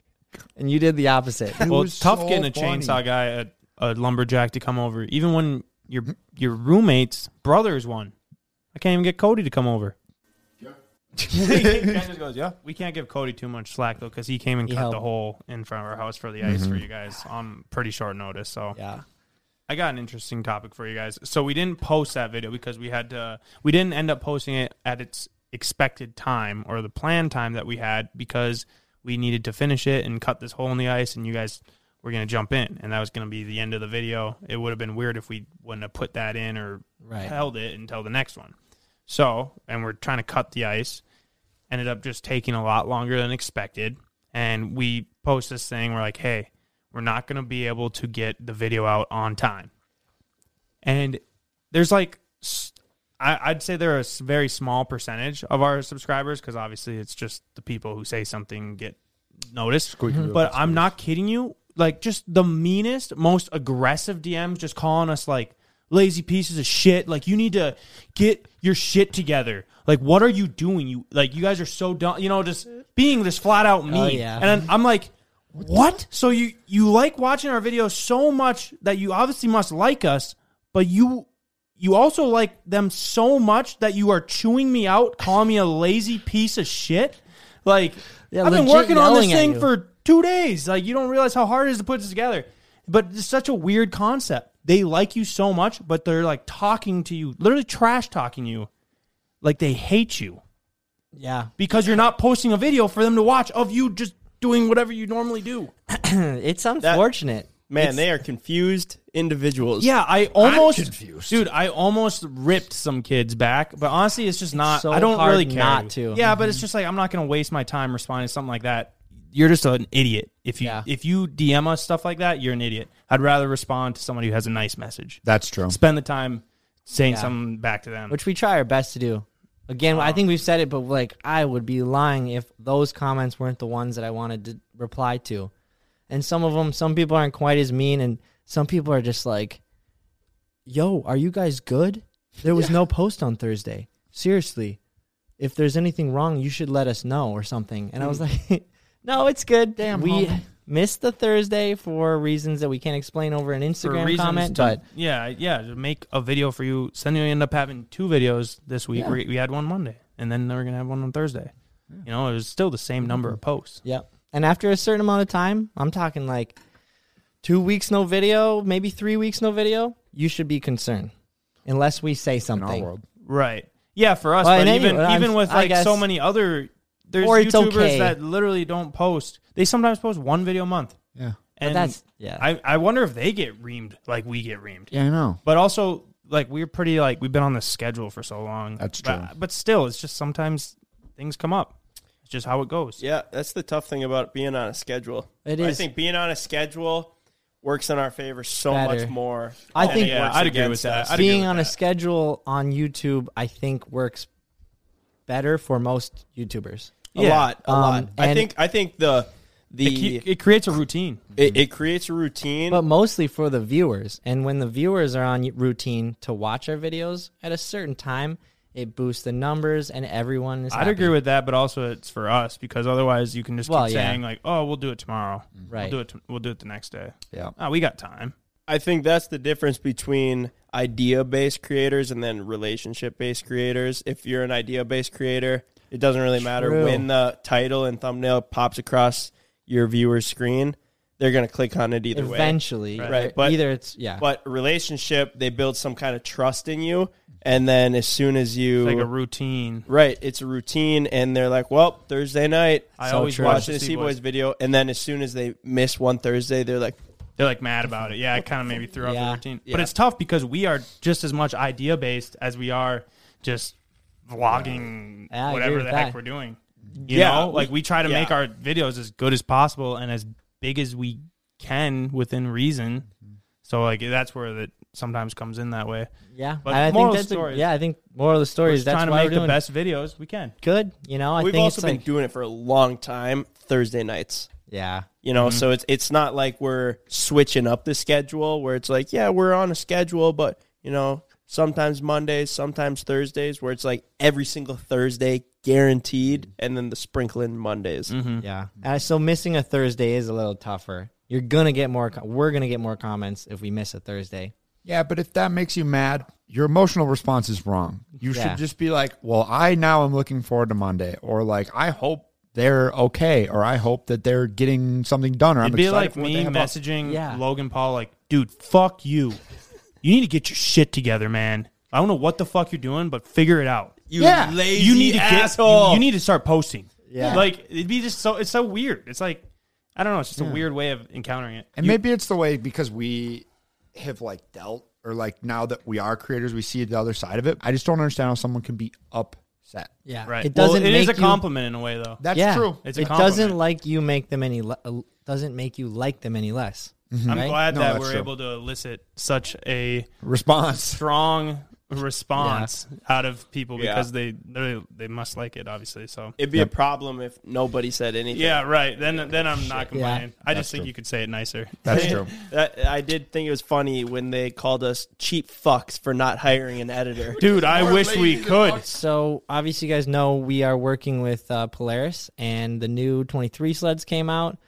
and you did the opposite. It well, was it's tough so getting a funny. chainsaw guy, a, a lumberjack to come over. Even when your your roommate's brother is one, I can't even get Cody to come over. Ken just goes, yeah. We can't give Cody too much slack though, because he came and He cut the hole in front of our house for the ice for mm-hmm. you guys on pretty short notice. So Yeah, I got an interesting topic for you guys. So we didn't post that video because we had to. We didn't end up posting it at its expected time or the planned time that we had because we needed to finish it and cut this hole in the ice, and you guys were gonna jump in, and that was gonna be the end of the video. It would have been weird if we wouldn't have put that in or Right. held it until the next one. So, and we're trying to cut the ice. Ended up just taking a lot longer than expected. And we post this thing. We're like, hey, we're not going to be able to get the video out on time. And there's like, I'd say there are a very small percentage of our subscribers because obviously it's just the people who say something get noticed. But I'm not kidding you. Like, just the meanest, most aggressive DMs just calling us like lazy pieces of shit. Like, you need to get your shit together. Like, what are you doing? You like, you guys are so dumb. You know, just being this flat out mean. yeah. And I'm, I'm like, what? So you you like watching our videos so much that you obviously must like us, but you you also like them so much that you are chewing me out, calling me a lazy piece of shit. Like Yeah, I've been working on this thing for two days. Like you don't realize how hard it is to put this together. But it's such a weird concept. They like you so much, but they're like talking to you, literally trash talking you, like they hate you yeah. because you're not posting a video for them to watch of you just doing whatever you normally do. it's unfortunate. Man, It's- they are confused individuals. Yeah, I almost, confused. dude. I almost ripped some kids back, but honestly, it's just not. so I don't hard really care. not to. Yeah, but it's mm-hmm. just like I'm not gonna waste my time responding to something like that. You're just an idiot if you Yeah. if you DM us stuff like that. You're an idiot. I'd rather respond to somebody who has a nice message. That's true. Spend the time saying Yeah. something back to them. which we try our best to do. Again, I think we've said it, but like I would be lying if those comments weren't the ones that I wanted to reply to. And some of them, some people aren't quite as mean, and some people are just like, "Yo, are you guys good? There was no post on Thursday. Seriously, if there's anything wrong, you should let us know or something." And I was mm. like, "No, it's good. Damn, we homie. missed the Thursday for reasons that we can't explain over an Instagram reasons comment, to- but." yeah, yeah, to make a video for you. So then you end up having two videos this week. Yeah. We, we had one Monday, and then we're gonna have one on Thursday. You know, it was still the same number of posts. Yep. And after a certain amount of time, I'm talking like two weeks no video, maybe three weeks no video, you should be concerned. Unless we say in our something. world. Right. Yeah, for us, Well, but in even any- I'm- even with I like so many other there's Or it's YouTubers okay. that literally don't post. They sometimes post one video a month. Yeah. And that's- yeah. I, I wonder if they get reamed like we get reamed. Yeah, I know. But also like we're pretty like we've been on the schedule for so long. That's true. But, still it's just sometimes things come up. It's just how it goes. Yeah, that's the tough thing about being on a schedule. It I is. think being on a schedule works in our favor so Better. much more. I than think- Yeah, I'd agree with that. I'd Being with on a schedule on YouTube, I think works better for most YouTubers. A Yeah. lot, a Um, lot. I think I think the It, the ke- it creates a routine. it, it creates a routine. But mostly for the viewers. And when the viewers are on routine to watch our videos at a certain time, it boosts the numbers and everyone is I'd happy. agree with that, but also it's for us because otherwise you can just Well, keep yeah. saying like, "Oh, we'll do it tomorrow. Right. We'll do it. T- we'll do it the next day. Yeah. Oh, we got time. I think that's the difference between idea based creators and then relationship based creators. If you're an idea based creator, it doesn't really matter True. when the title and thumbnail pops across your viewer's screen. They're going to click on it either way. Eventually. Right. Right. But- Either it's, yeah. But relationship, they build some kind of trust in you. And then as soon as you. It's like a routine. Right, it's a routine, and they're like, "Well, Thursday night, I So always true. watch watching the the C C Boys. Boys video." And then as soon as they miss one Thursday, they're like, They're like mad about it. Yeah, it kind of maybe threw off Yeah. the routine. But Yeah. it's tough because we are just as much idea based as we are just vlogging Yeah, I whatever the that. heck we're doing. You Yeah, know, like we try to yeah. make our videos as good as possible and as big as we can within reason. So like that's where that sometimes comes in that way. yeah. but I moral think that's a, stories. yeah, I think more of the We're stories just that's trying to why make we're the best videos we can. good. You know, I "We've think also it's been like, doing it for a long time, Thursday nights." yeah. You know, mm-hmm. so it's it's not like we're switching up the schedule where it's like, yeah, we're on a schedule, but you know, sometimes Mondays, sometimes Thursdays, where it's like every single Thursday guaranteed, and then the sprinkling Mondays. Yeah. Uh, so missing a Thursday is a little tougher. You're gonna get more. Co- we're gonna get more comments if we miss a Thursday. Yeah, but if that makes you mad, your emotional response is wrong. You Yeah. should just be like, "Well, I now am looking forward to Monday," or like, "I hope they're okay," or "I hope that they're getting something done," or "I'm It'd be excited like for me they have up." messaging Yeah. Logan Paul like, dude, fuck you. You need to get your shit together, man. I don't know what the fuck you're doing, but figure it out. You Yeah. lazy you need to get you, you need to start posting. Yeah. Like it'd be just so it's so weird. It's like I don't know, it's just a weird way of encountering it. And You- maybe it's the way because we have like dealt, or like now that we are creators, we see the other side of it. I just don't understand how someone can be upset. Yeah. right. It doesn't. well, it is make a you- compliment in a way though. That's yeah. true. It's a it compliment. doesn't like you make them any. Le- uh, doesn't make you like them any less. I'm right? glad No, that we're true. able to elicit such a Response. strong response out of people Yeah. because they they they must like it obviously. So It'd be a problem if nobody said anything. yeah, right. Then then I'm not complaining. I That's just think true. you could say it nicer. That's true. That, I did think it was funny when they called us cheap fucks for not hiring an editor. Dude, I wish we could. So obviously, you guys know we are working with uh, Polaris, and the new 23 sleds came out.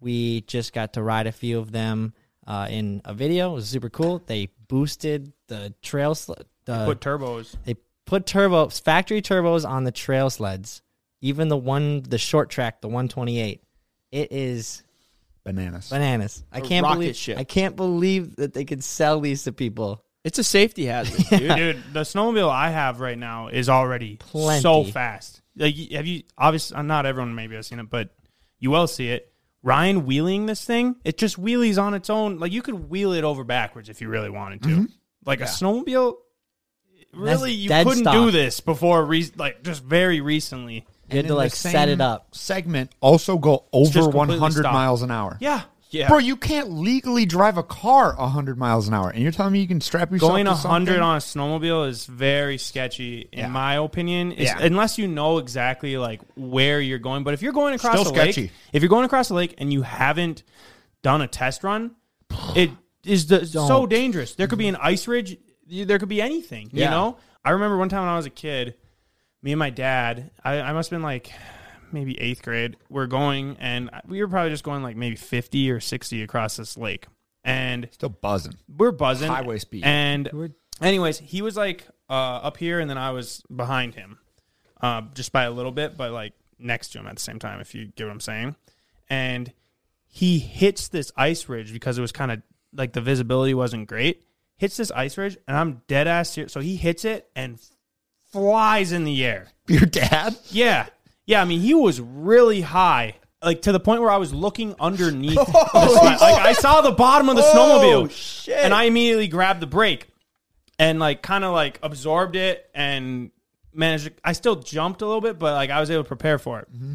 We just got to ride a few of them uh, in a video. It was super cool. They boosted the trail sled. The, Put turbos. they put turbos, factory turbos on the trail sleds. Even the one, the short track, the 128. It is Bananas. bananas. I A can't believe. ship. I can't believe that they could sell these to people. It's a safety hazard, dude. Dude, the snowmobile I have right now is already Plenty. so fast. Like, have you? Obviously, uh, not everyone maybe has seen it, but you will see it. Ryan wheeling this thing, it just wheelies on its own. Like you could wheel it over backwards if you really wanted to. Mm-hmm. Like a snowmobile, really, you dead couldn't stock. do this before. Re- like just very recently. You had to like set it up. Segment also go over 100 stopped. miles an hour. Yeah, Yeah. Bro, you can't legally drive a car 100 miles an hour, and you're telling me you can strap yourself going to 100 something? on a snowmobile is very sketchy in Yeah. my opinion It's- Yeah. unless you know exactly like where you're going but if you're going across Still the lake if you're going across the lake and you haven't done a test run it is the, so dangerous there could be an ice ridge there could be anything you know i remember one time when i was a kid me and my dad i, I must have been like maybe eighth grade we're going and we were probably just going like maybe 50 or 60 across this lake and Still buzzing. we're buzzing Highway speed. And anyways, he was like uh, up here, and then I was behind him, uh, just by a little bit, but like next to him at the same time. If you get what I'm saying. and he hits this ice ridge because it was kind of like the visibility wasn't great. Hits this ice ridge, and I'm dead ass serious. So he hits it and flies in the air. Your dad? Yeah. Yeah, I mean, he was really high. Like to the point where I was looking underneath. the oh, sled. like I saw the bottom of the oh, snowmobile, shit. and I immediately grabbed the brake and like kind of like absorbed it and managed. To, I still jumped a little bit, but like I was able to prepare for it. Mm-hmm.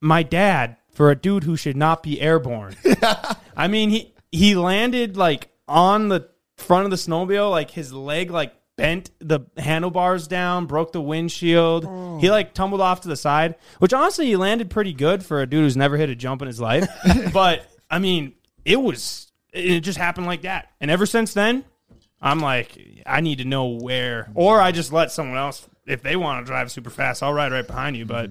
My dad, for a dude who should not be airborne, I mean he he landed like on the front of the snowmobile, like his leg like bent the handlebars down, broke the windshield. He like tumbled off to the side, which honestly he landed pretty good for a dude who's never hit a jump in his life. but I mean, it was it just happened like that. And ever since then, I'm like, I need to know where, or I just let someone else if they want to drive super fast, I'll ride right behind you. But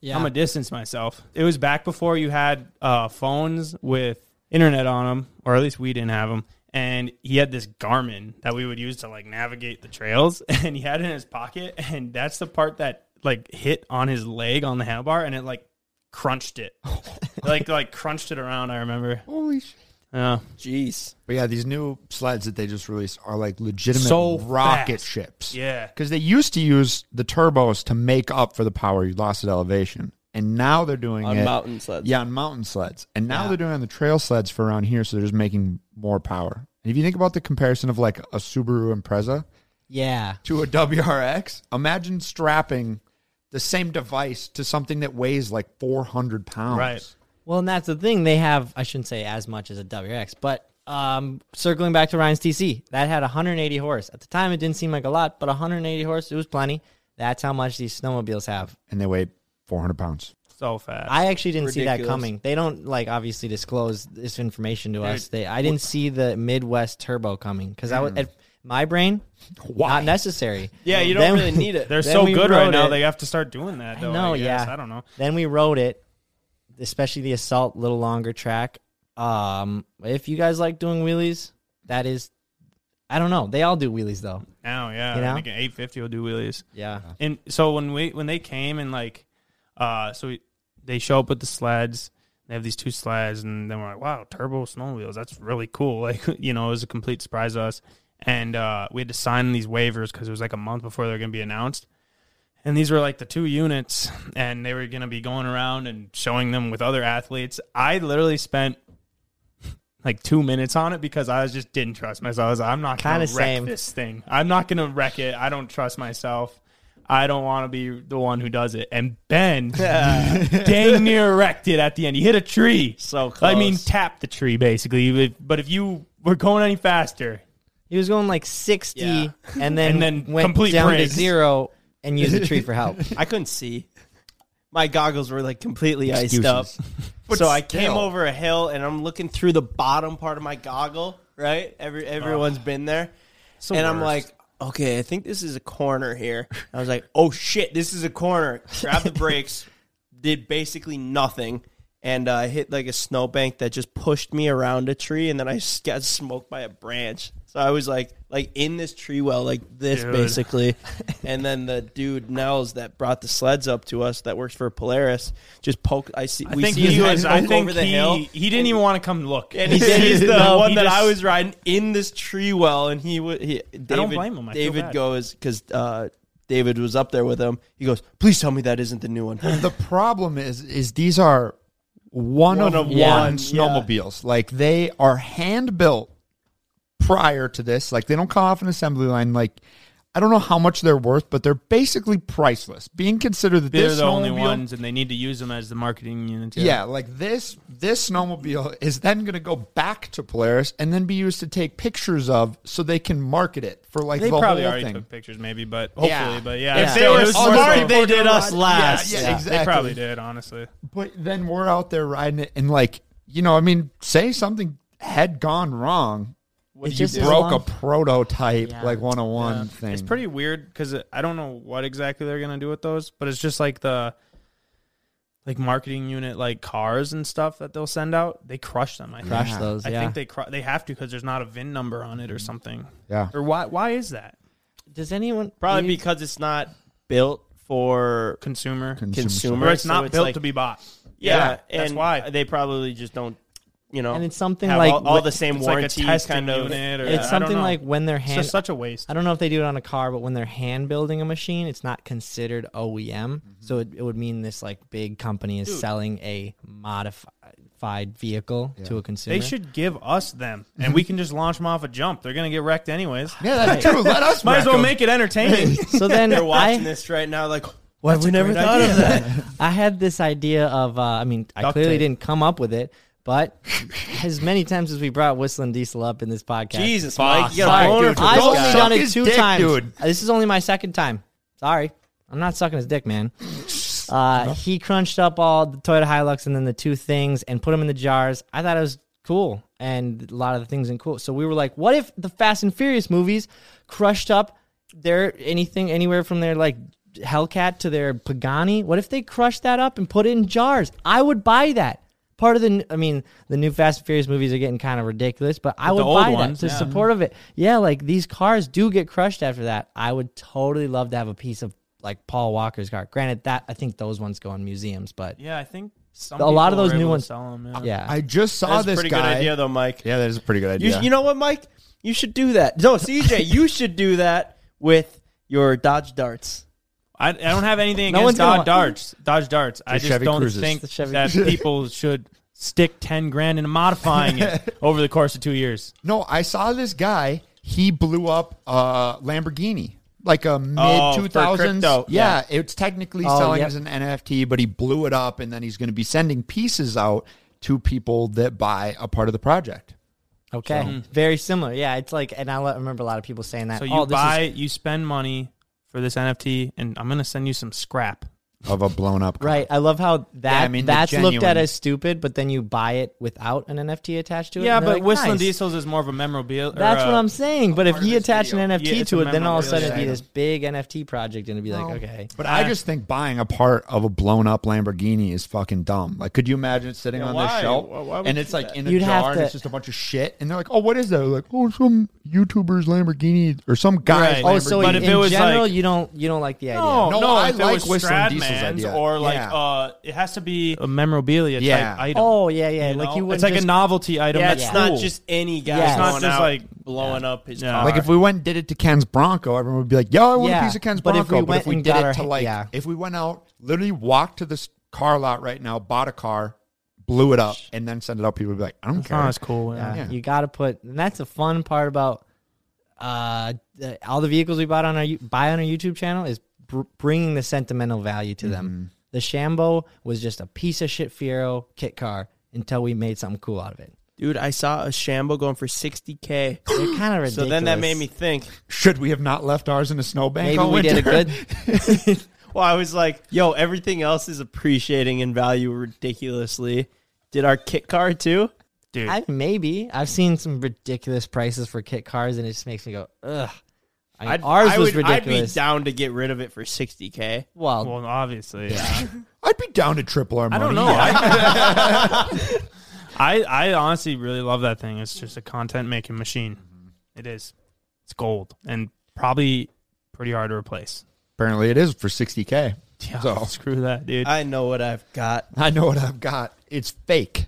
Yeah. I'm a distance myself. It was back before you had uh, phones with internet on them, or at least we didn't have them. And he had this Garmin that we would use to like navigate the trails, and he had it in his pocket, and that's the part that like hit on his leg on the handlebar, and it like crunched it, like like crunched it around. I remember. Holy shit. Yeah, Jeez. But yeah, these new sleds that they just released are like legitimate So rocket fast. ships. yeah. Because they used to use the turbos to make up for the power you lost at elevation. And now they're doing On it. mountain sleds. Yeah, on mountain sleds. And now Yeah. they're doing it on the trail sleds for around here, so they're just making more power. And if you think about the comparison of like a Subaru Impreza yeah. to a WRX, imagine strapping the same device to something that weighs like 400 pounds. Right. Well, and that's the thing. They have, I shouldn't say as much as a WX, but um, circling back to Ryan's TC, that had 180 horse. At the time, it didn't seem like a lot, but 180 horse, it was plenty. That's how much these snowmobiles have. And they weigh 400 pounds. So fast. I actually didn't see that coming. They don't like obviously disclose this information to us. They, I didn't see the Midwest turbo coming because I was at my brain not necessary. Yeah, you don't Then- really need it. They're Then so we good right rode now. it. They have to start doing that. I Though, know, guess. yeah. I don't know. Then we rode it, especially the assault, little longer track. Um, if you guys like doing wheelies, that is, I don't know. They all do wheelies though. Now, yeah, You know? I think an 850 will do wheelies. Yeah. And so when we when they came and like, uh, so we, they show up with the sleds. They have these two sleds, and then we're like, "Wow, turbo snowmobiles! That's really cool!" Like, you know, it was a complete surprise to us. And uh, we had to sign these waivers because it was like a month before they were going to be announced. And these were like the two units, and they were going to be going around and showing them with other athletes. I literally spent like two minutes on it because I just didn't trust myself. I was like, I'm not going to wreck same. this thing. I'm not going to wreck it. I don't trust myself. I don't want to be the one who does it. And Ben dang near wrecked it at the end. He hit a tree. So I mean, close. tapped the tree basically. But if you were going any faster, He was going like 60 Yeah. and then, And then went complete down brakes. to zero and used the tree for help. I couldn't see. My goggles were like completely iced Excuses. up. so I came still. over a hill and I'm looking through the bottom part of my goggle, right? Every everyone's been there. the and I'm like, okay, I think this is a corner here. I was like, oh shit, this is a corner. Grab the brakes, did basically nothing. And uh, I hit like a snowbank that just pushed me around a tree, and then I got smoked by a branch. So I was like, like in this tree well, like this Dude. basically. and then the dude Nels that brought the sleds up to us, that works for Polaris, just poked. I see. I we think see he his was. I think over the he, hill. he didn't even want to come look. And he he's the No, one he that I was riding in this tree well, and he would. He, David, don't blame him. I feel David bad. goes because uh, David was up there with him. He goes, "Please tell me that isn't the new one." the problem is is these are one, One of of one one, yeah. snowmobiles. Like they are hand built prior to this. Like they don't come off an assembly line. Like I don't know how much they're worth, but they're basically priceless. Being considered that They're this the only ones, and they need to use them as the marketing unit. Yeah. like this this snowmobile is then going to go back to Polaris and then be used to take pictures of so they can market it for like They the probably whole already thing. took pictures, maybe, but hopefully, Yeah. but yeah, If it's they were it smart, more they did us ride- last. Yeah, yeah, Yeah. exactly. They probably did, honestly. But then we're out there riding it and like, you know, I mean, say something had gone wrong. It's you just broke a prototype Yeah. like 101 Yeah. thing. It's pretty weird because I don't know what exactly they're gonna do with those, but it's just like the like marketing unit, like cars and stuff that they'll send out. They crush them. I think. Crush Yeah. those, I yeah. think they cru- they have to because there's not a VIN number on it or mm-hmm. something. yeah. Or why? Why is that? Does anyone Probably you- because it's not built for Consumer, Consumer consumer. or it's so not it's built like- to be bought. Yeah, Yeah, that's and why. they probably just don't. You know, And it's something have like all, all the same It's like warranty testing kind of. unit or- it's I something like when they're It's hand. just such a waste. I don't know if they do it on a car, but when they're hand building a machine, it's not considered OEM. So it, it would mean this like big company is Dude. selling a modified vehicle to a consumer. They should give us them, and we can just launch them off a jump. They're gonna get wrecked anyways. Yeah, that's true. Let us Might as well well 'em. make it entertaining. So then They're watching I, this right now, like, why we never thought of that? I had this idea of, uh, I mean, I Duct clearly tape. didn't come up with it, but as many times as we brought Whistling Diesel up in this podcast, Jesus, Mike, you got Sorry, a boner dude, for I've only done it two dick, times. dude. This is only my second time. Sorry, I'm not sucking his dick, man. Uh, he crunched up all the Toyota Hilux and then the two things and put them in the jars. I thought it was cool, and a lot of the things in cool. So we were like, what if the Fast and Furious movies crushed up their anything anywhere from their like Hellcat to their Pagani? What if they crushed that up and put it in jars? I would buy that. Part of the, I mean, the new Fast and Furious movies are getting kind of ridiculous, but I The would old buy ones, that to yeah. support of it. Yeah, like these cars do get crushed after that. I would totally love to have a piece of like Paul Walker's car. Granted, that I think those ones go in museums, but yeah, I think some A lot of those new able to ones- Sell 'em, yeah. yeah, I just saw That's a this pretty guy. good idea, though, Mike. Yeah, that is a pretty good idea. You, you know what, Mike? You should do that. No, CJ, you should do that with your Dodge Darts. I, I don't have anything No one's against gonna Dodge wa- Darts. Dodge Darts. I just Chevy don't Cruzes. think The Chevy that people should stick ten grand into modifying it over the course of two years. No, I saw this guy. He blew up a Lamborghini, like a oh, mid Oh, two thousands. crypto. Yeah, it's technically Oh, selling yep. as an NFT, but he blew it up, and then he's going to be sending pieces out to people that buy a part of the project. okay, hmm. very similar. Yeah, it's like, and I le- remember a lot of people saying that. So oh, you oh, this is- buy, you spend money for this NFT, and I'm gonna send you some scrap. Of a blown up car. Right, I love how that I mean, the that's looked at as stupid, but then you buy it without an NFT attached to it. Yeah, but like, Whistling nice. Diesels is more of a memorabilia. That's what I'm saying. But if part of he this attached an. NFT Yeah, to it, then all of a sudden it'd be this big NFT project, and it'd be like, okay, But I just think buying a part of a blown up Lamborghini is fucking dumb. Like, could you imagine it sitting Yeah, on why? this shelf Why- why and it's like that? in a You'd have jar and it's just a bunch of shit? And they're like, "Oh, what is that?" They're like, "Oh, some YouTuber's Lamborghini or some guy's Right. oh, so But in, if it in was general, like- you don't you don't like the idea. No, No, no, I like Whistling Diesel's Stradman's idea. or like Yeah. uh, it has to be a memorabilia Yeah. type item. Oh yeah, yeah. you like know? you would it's like a novelty item. Yeah, that's it's cool. not just any guy Yeah. It's going not just out like- blowing up his Yeah. car. Like if we went and did it to Ken's Bronco, everyone would be like, "Yeah, I want Yeah, a piece of Ken's but if Bronco." we but went if we and did got it our to like, yeah. if we went out, literally walked to this car lot right now, bought a car, blew it up, and then sent it out, people would be like, "I don't It's care." not as cool. Yeah, Yeah. Yeah. you got to put, and that's the fun part about uh, the, all the vehicles we bought on our You- buy on our YouTube channel is br- bringing the sentimental value to Mm-hmm. them. The Shambo was just a piece of shit Fiero kit car until we made something cool out of it. Dude, I saw a Shambo going for 60K. They're kind of ridiculous. So then that made me think. Should we have not left ours in a snowbank? maybe all we did a good. Well, I was like, yo, everything else is appreciating in value ridiculously. Did our kit car too? Dude, I, maybe I've seen some ridiculous prices for kit cars, and it just makes me go, ugh. I mean, I'd, ours I was would, I'd be ridiculous. down to get rid of it for 60K. well, well, obviously, yeah. I'd be down to triple our I money. don't know. Yeah. I, I I honestly really love that thing. It's just a content making machine. Mm-hmm. It is. It's gold and probably pretty hard to replace. Apparently, it is for 60k. Yeah, So- screw that, dude. I know what I've got. I know what I've got. It's fake.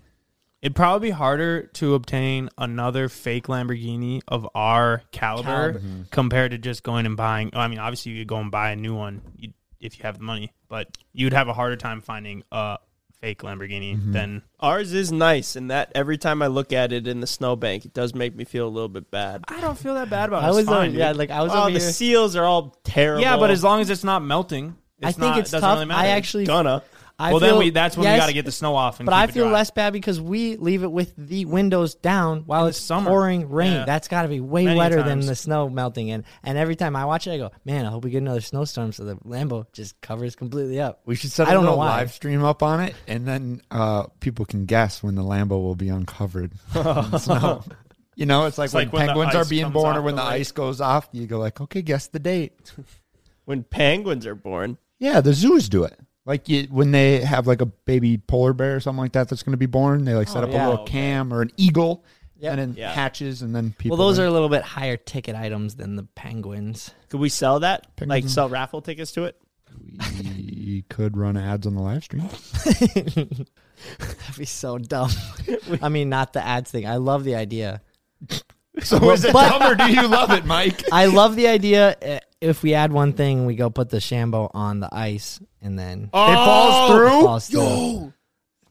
It'd probably be harder to obtain another fake Lamborghini of our caliber, Caliber. Mhm. compared to just going and buying. I mean, obviously you could go and buy a new one you- if you have the money, but you'd have a harder time finding a fake Lamborghini mhm. than Ours is nice, and that every time I look at it in the snowbank, it does make me feel a little bit bad. I don't feel that bad about it. I was fine, on, yeah, like I was Oh, over the here. seals are all terrible. yeah, but as long as it's not melting, I think not- it's it doesn't tough. Really matter. I actually gonna. I well, feel, then we that's when we got to get the snow off. And But keep I it feel dry. less bad because we leave it with the windows down while In it's summer. pouring rain. Yeah. That's got to be way Many wetter times. than the snow melting. And and every time I watch it, I go, man, I hope we get another snowstorm so the Lambo just covers completely up. We should set a I don't know why. live stream up on it, and then uh, people can guess when the Lambo will be uncovered. snow. You know, it's like It's when like when penguins are being born or when the the lake. ice goes off. You go like, okay, guess the date. When penguins are born, Yeah, the zoos do it. Like you, when they have like a baby polar bear or something like that that's going to be born, they like set Oh, up yeah. a little cam or an eagle, Yep. and then Yeah. hatches, and then people. well, those win. are a little bit higher ticket items than the penguins. could we sell that? Like Penguins. sell raffle tickets to it? we could run ads on the live stream. That'd be so dumb. I mean, not the ads thing. I love the idea. So is it But- dumb or do you love it, Mike? I love the idea. uh, If we add one thing, we go put the Shambo on the ice, and then it falls oh! through. falls through.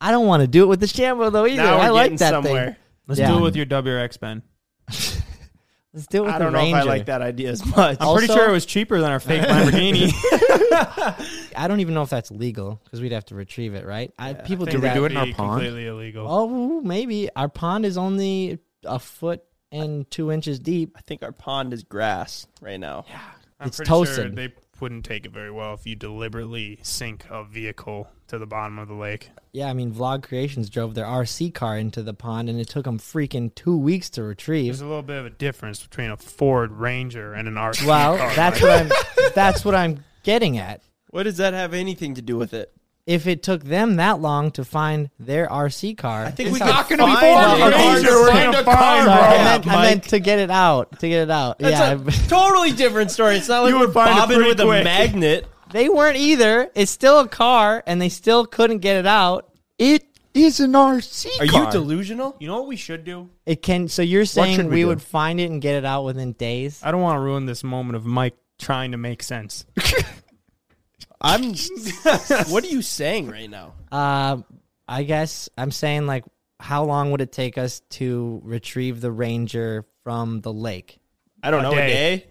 I don't want to do it with the Shambo though either. Now I like that somewhere. thing. Let's Yeah. do it with your WRX, Ben. Let's do it with I don't know Ranger. if I like that idea as much. I'm pretty sure it was cheaper than our fake Lamborghini. I don't even know if that's legal because we'd have to retrieve it, right? I, people do Think we that. do it in our pond? Completely illegal. Oh, maybe our pond is only a foot and two inches deep. I think our pond is grass right now. I'm it's pretty sure toasted. they wouldn't take it very well if you deliberately sink a vehicle to the bottom of the lake. Yeah, I mean, Vlog Creations drove their RC car into the pond, and it took them freaking two weeks to retrieve. There's a little bit of a difference between a Ford Ranger and an RC car. Well, car. that's what I'm. That's what I'm getting at. What does that have anything to do with it? If it took them that long to find their RC car, I think It's we not gonna be find Ford it. Ranger. We're gonna find, Sorry, bro. I, meant, I meant to get it out. To get it out. That's yeah, a totally different story. It's not like You we're would it bobbing with quick. a magnet. they weren't either. It's still a car, and they still couldn't get it out. It is an RC Are car. you delusional? You know what we should do? It can. So you're saying we, we would find it and get it out within days? I don't want to ruin this moment of Mike trying to make sense. I'm. what are you saying right now? Uh, I guess I'm saying like, how long would it take us to retrieve the ranger from the lake? I don't A know. day. A day.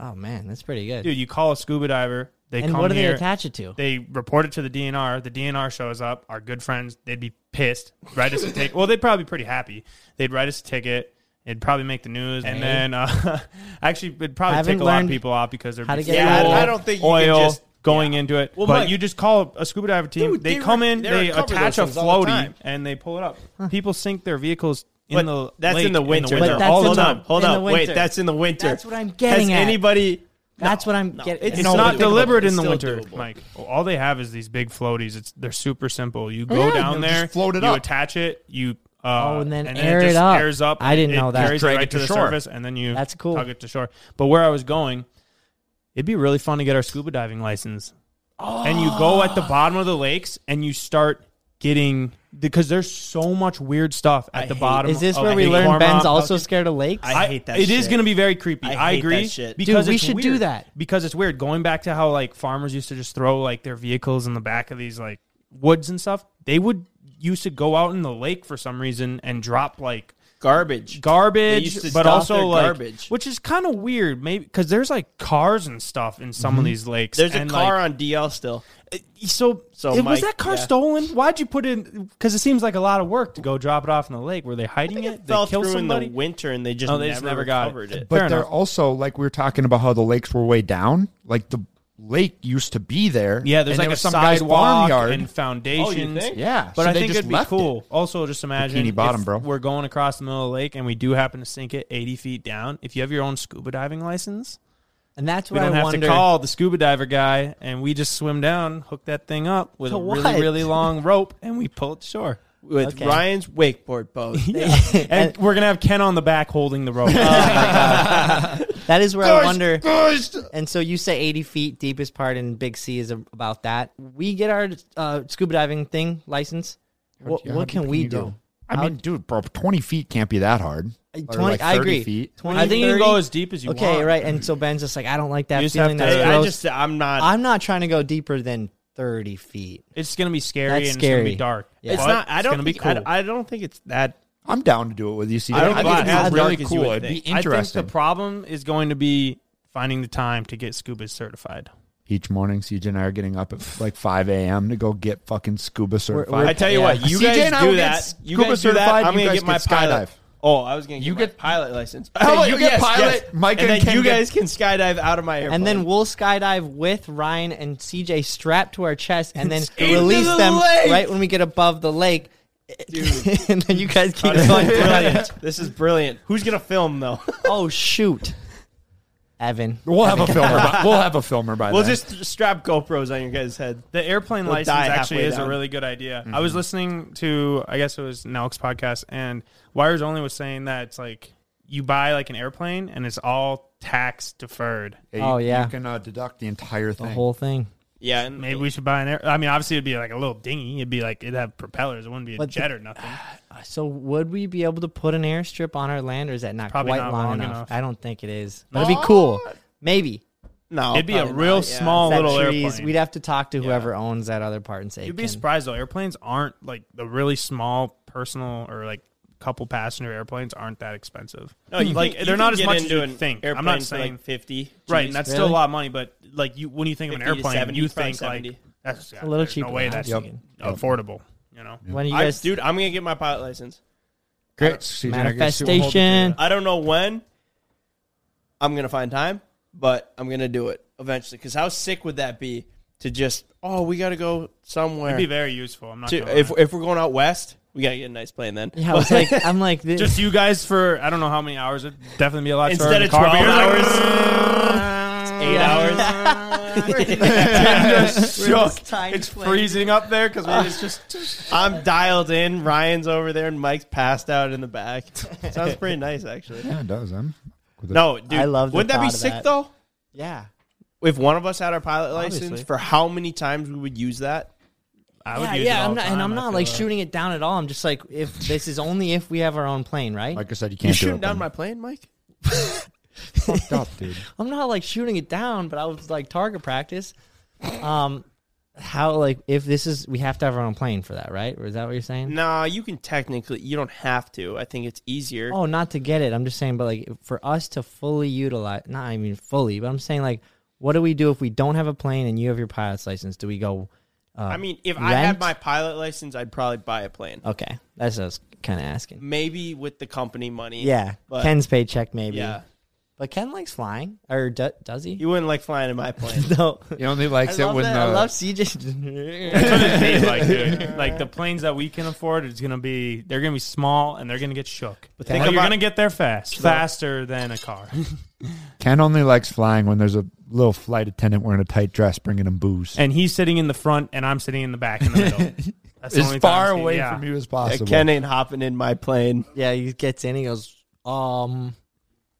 Oh man, that's pretty good. Dude, you call a scuba diver. They and come what do here. they attach it to? They report it to the DNR. The DNR shows up. Our good friends, they'd be pissed. Write us a ticket. Well, they'd probably be pretty happy. They'd write us a ticket. It'd probably make the news, and Okay. then uh, actually, it'd probably Haven't take a lot of learned people off because they're how be to get Yeah, I, I don't think you oil can just going yeah. into it. Well, but Mike- you just call a scuba diver team. Dude, they, they come re- in, they they attach a those the floaty, and they pull it up. People sink their vehicles in But the that's lake in the winter. But though. that's hold on, hold on. Wait, that's in the winter. That's what I'm getting Has at. anybody? That's what I'm no, getting. it's It's not think about it. deliberate in the winter, doable. Mike. All they have is these big floaties. It's they're super simple. You go Yeah, down there, just float it you up. attach it, you uh, Oh, and then and air it it just up. airs up. I didn't it know that. Carries it right it to to the shore. surface, and then you That's cool. tug it to shore. But where I was going, it'd be really fun to get our scuba diving license. And you go at the oh. bottom of the lakes, and you start getting because there's so much weird stuff at I the hate- bottom. Is this of where we learn Ben's also Falcon. scared of lakes? I hate that It is shit. going to be very creepy. I I, agree. that shit. Because Dude, we it's should do that. Because it's weird. Going back to how like farmers used to just throw like their vehicles in the back of these like woods and stuff. They would used to go out in the lake for some reason and drop like Garbage. Garbage, but also like garbage. which is kind of weird. Maybe because there's like cars and stuff in some of mm-hmm. these lakes. There's a car like, on DL still. Uh, so, So, it- was that car yeah. stolen? Why'd you put it? Because it seems like a lot of work to go drop it off in the lake. Were they hiding it? It they kill through somebody? in the winter and they just, Oh, they never, just never got it. it. But Fair they're enough. also like we were talking about how the lakes were way down. Like the lake used to be there. Yeah, there's like there a was some guy's sidewalk farmyard. and foundations. Oh, think? yeah, But so I they think just it'd be cool. it. Also, just imagine Bikini Bottom, if bro. we're going across the middle of the lake and we do happen to sink it 80 feet down. If you have your own scuba diving license, and that's what we what don't I have wonder. to call the scuba diver guy, and we just swim down, hook that thing up with To a really, what? really long rope, and we pull it to shore. With Okay. Ryan's wakeboard boat. And we're gonna have Ken on the back holding the rope. Oh That is where I wonder. And so you say 80 feet deepest part in Big C is about that. We get our uh, scuba diving thing license. What, Yeah, what how can we do? go? I mean, dude, bro, twenty feet can't be that hard. 20, like I 30 agree. Feet. 20, I think you can go as deep as you okay, want. Okay, right. And so Ben's just like, I don't like that You feeling. have That's to- I, I gross. just, I'm not. I'm not trying to go deeper than 30 feet. It's gonna be scary That's and it's scary. gonna be dark. Yeah. it's not. I don't gonna be think. cool. I, I don't think it's that. I'm down to do it with you. CJ. I don't think think it'd it's be as really dark cool. It'd be think. I think the problem is going to be finding the time to get scuba certified. Each morning, CJ and I are getting up at like 5 a.m. to go get fucking scuba certified. I tell you Yeah. what, you CJ guys and I do will get that. You scuba guys do that. certified, I'm gonna get my get pilot. skydive. Oh, I was gonna get You get- pilot license. Oh, How about you get pilot? Mike and and then Ken you get- guys can skydive out of my airplane. And then we'll skydive with Ryan and CJ strapped to our chest and then release the them lake. right when we get above the lake. And then you guys keep Oh, this is going. brilliant. This is brilliant. Who's gonna film though? Oh, shoot. Evan. We'll have a filmer. By, we'll have a filmer by we'll then. just strap GoPros on your guys' head. The airplane We'll license die actually halfway is a really good idea. I was listening to, I guess it was Nelk's podcast, and Wires Only was saying that it's like you buy like an airplane and it's all tax deferred. you- Oh, yeah. you can uh, deduct the entire thing. The thing. whole thing. Yeah, and Maybe we should buy an air. I mean, obviously it'd be like a little dinghy. It'd be like it'd have propellers. It wouldn't be a But the- jet or nothing. So would we be able to put an airstrip on our land, or is that not Probably quite not long, long enough? enough. I don't think it is. But it'd be cool. Maybe. no, It'd be a real not, yeah. small That little trees- airplane. We'd have to talk to whoever owns that other part and say, You'd be "Can- surprised though. Airplanes aren't like the really small personal or like couple passenger airplanes aren't that expensive. No, you like can- they're can not as much as you an think. I'm not saying like fifty. right, G's. and that's Really? still a lot of money. But like you, when you think of an airplane, 70, you probably think like that's yeah, a little cheaper No way that's was thinking. affordable. You know, When you I, guys, dude, I'm gonna get my pilot license. Great. I guess we'll hold you to manifestation. I don't know when. I'm gonna find time, but I'm gonna do it eventually. Because how sick would that be to just oh we gotta go somewhere? it'd be very useful. I'm not to, gonna if if we're going out west, we gotta get a nice plane then. yeah, I was like, I'm like, this, just you guys for I don't know how many hours. It'd definitely be a lot shorter Instead in of the car, but 12 you're like, hours, eight hours. shook. tiny It's plane. freezing up there because it's just I'm dialed in. Ryan's over there, and Mike's passed out in the back. Sounds pretty nice, actually. Yeah, it does. I'm with it. No, dude, I love the Wouldn't that be thought of sick that. though? yeah. If one of us had our pilot license, Obviously. for how many times we would use that? I would Yeah, use yeah, it all I'm the not, and I'm not like like. shooting it down at all. I'm just like, if this is only if we have our own plane, right? Like I said, you You can't do shooting it. down my plane, Mike? fucked up, dude. I'm not like shooting it down, but I was like target practice. Um, how like if this is we have to have our own plane for that, right? Or is that what you're saying? Nah, you can technically. You don't have to. I think it's easier. Oh, not to get it. I'm just saying, but like for us to fully utilize, not I mean fully, but I'm saying like, what do we do if we don't have a plane and you have your pilot's license? Do we go? Uh, I mean, if I had my pilot license, I'd probably buy a plane. okay, that's what I was kind of asking. Maybe with the company money. Yeah, Ken's paycheck maybe. yeah, but Ken likes flying, or do, does he? you wouldn't like flying in my plane. no. He only I likes it love when that. I the love That's CJ. what it'd like, dude. Like the planes that we can afford, it's gonna be they're gonna be small and they're gonna get shook. But think you're about- gonna get there fast, faster than a car. Ken only likes flying when there's a little flight attendant wearing a tight dress bringing him booze. and he's sitting in the front, and I'm sitting in the back in the middle. That's the as only far times away yeah. from you as Yeah, possible. Ken ain't hopping in my plane. Yeah, he gets in. He goes, um,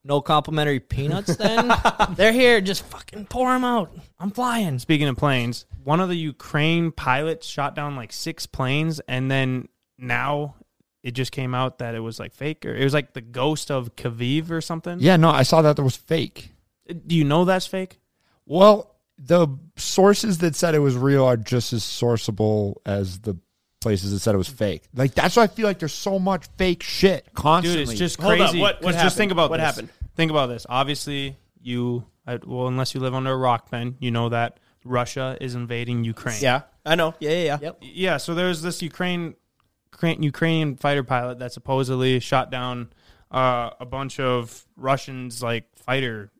no complimentary peanuts. Then they're here. Just fucking pour them out. I'm flying. Speaking of planes, one of the Ukraine pilots shot down like six planes, and then now it just came out that it was like fake, or it was like the ghost of Kyiv or something. yeah, no, I saw that that was fake. Uh, do you know that's fake? Well, the sources that said it was real are just as sourceable as the places that said it was fake. Like that's why I feel like there's so much fake shit constantly. Dude, it's just Hold crazy. up, what- what 'Cause Just think about What this. happened? Think about this. Obviously, you I, well, unless you live under a rock, Ben, you know that Russia is invading Ukraine. Yeah, I know. Yeah, yeah, yeah. Yep. yeah. So there's this Ukraine, Ukra- Ukrainian fighter pilot that supposedly shot down uh, a bunch of Russians like fighter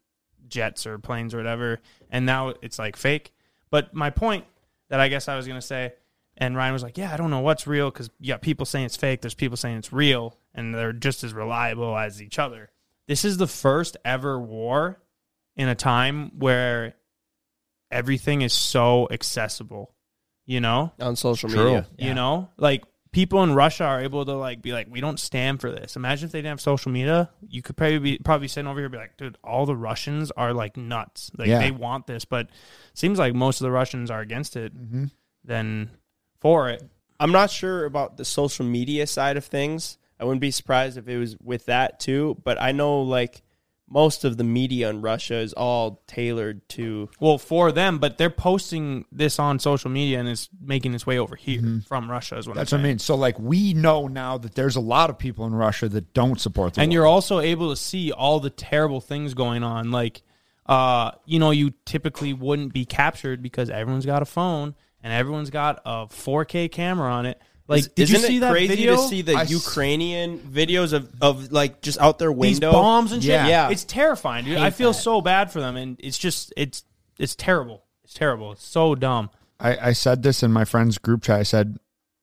jets or planes or whatever, and now it's like fake. But my point that I guess I was gonna say, and Ryan was like, "Yeah, I don't know what's real because you got people saying it's fake. There's people saying it's real, and they're just as reliable as each other." This is the first ever war in a time where everything is so accessible. You know, On social True. media. you know, like people in Russia are able to like be like, we don't stand for this. Imagine if they didn't have social media. You could probably be probably sitting over here and be like, dude, all the Russians are like nuts. Like Yeah. they want this, but seems like most of the Russians are against it Mm-hmm. than for it. I'm not sure about the social media side of things. I wouldn't be surprised if it was with that too, but I know like most of the media in Russia is all tailored to Well, for them, but they're posting this on social media and it's making its way over here from Russia. Is what Mm-hmm. That's I'm what I mean. So like we know now that there's a lot of people in Russia that don't support the and war. you're also able to see all the terrible things going on like uh you know you typically wouldn't be captured because everyone's got a phone and everyone's got a 4k camera on it like Is- did you isn't see it that crazy video to see the I s- Ukrainian videos of, of like just out their these window? bombs and shit Yeah. Yeah. it's terrifying dude i feel so bad for them and it's just it's it's terrible it's terrible it's so dumb I, I said this in my friend's group chat. I said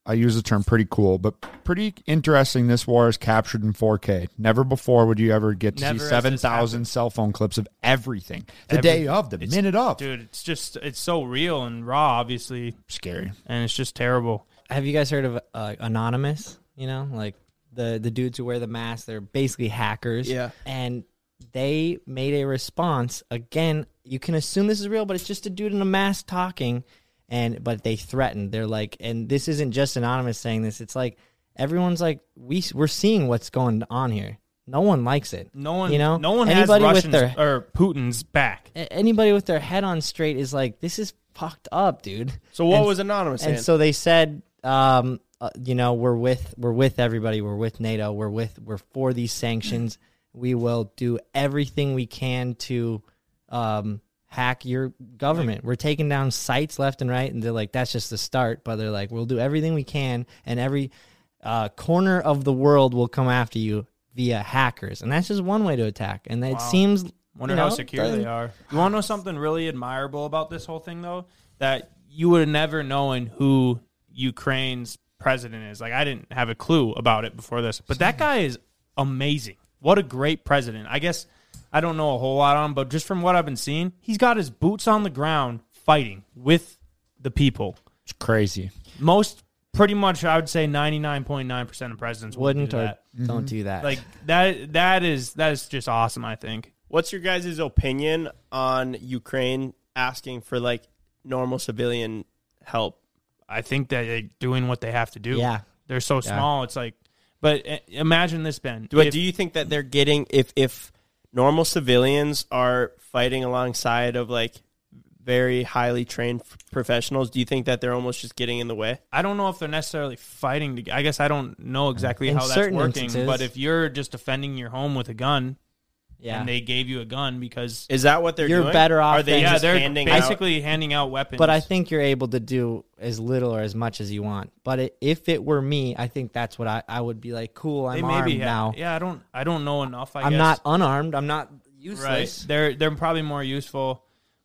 I use the term pretty cool, but pretty interesting. This war is captured in 4K. Never before would you ever get to Never see has this 7,000 happened. cell phone clips of everything. The Every- day of, the it's- minute of. dude it's just it's so real and raw obviously Scary. and it's just terrible Have you guys heard of uh, Anonymous? You know, like the the dudes who wear the mask. They're basically hackers. Yeah. and they made a response. Again, you can assume this is real, but it's just a dude in a mask talking. And but they threatened. They're like, and this isn't just anonymous saying this. It's like everyone's like, we we're seeing what's going on here. No one likes it. No one, you know, no one anybody has with their or Putin's back. anybody with their head on straight is like, this is fucked up, dude. So what And- was anonymous And so they said, um, uh, you know, we're with we're with everybody. We're with NATO. We're with we're for these sanctions. We will do everything we can to um, hack your government. We're taking down sites left and right, and they're like, that's just the start. But they're like, we'll do everything we can, and every uh, corner of the world will come after you via hackers, and that's just one way to attack. And it Wow. seems, Wonder you know, how secure they are. You want to know something really admirable about this whole thing, though? That you would have never known who Ukraine's president is. Like, I didn't have a clue about it before this, but that guy is amazing. What a great president. I guess I don't know a whole lot on him, but just from what I've been seeing, he's got his boots on the ground fighting with the people. It's crazy. Most, pretty much, I would say 99.9% of presidents wouldn't do or that. don't do that. Like, that, that is, that is just awesome, I think. What's your guys' opinion on Ukraine asking for like normal civilian help? I think that they're doing what they have to do. Yeah. They're so small. It's like, but uh, imagine this, Ben. Do, If- do you think that they're getting if if normal civilians are fighting alongside of like very highly trained f- professionals? Do you think that they're almost just getting in the way? I don't know if they're necessarily fighting. To, I guess I don't know exactly In how that's working. instances. But if you're just defending your home with a gun, yeah. and they gave you a gun because Is that what they're You're doing? better off Are they than- yeah, just they're handing out? basically handing out weapons. But I think you're able to do as little or as much as you want. But it, if it were me, I think that's what I, I would be like. Cool, I'm they armed maybe have- now. Yeah, I don't. I don't know enough. I I'm guess. not unarmed. I'm not right. useless. They're they're probably more useful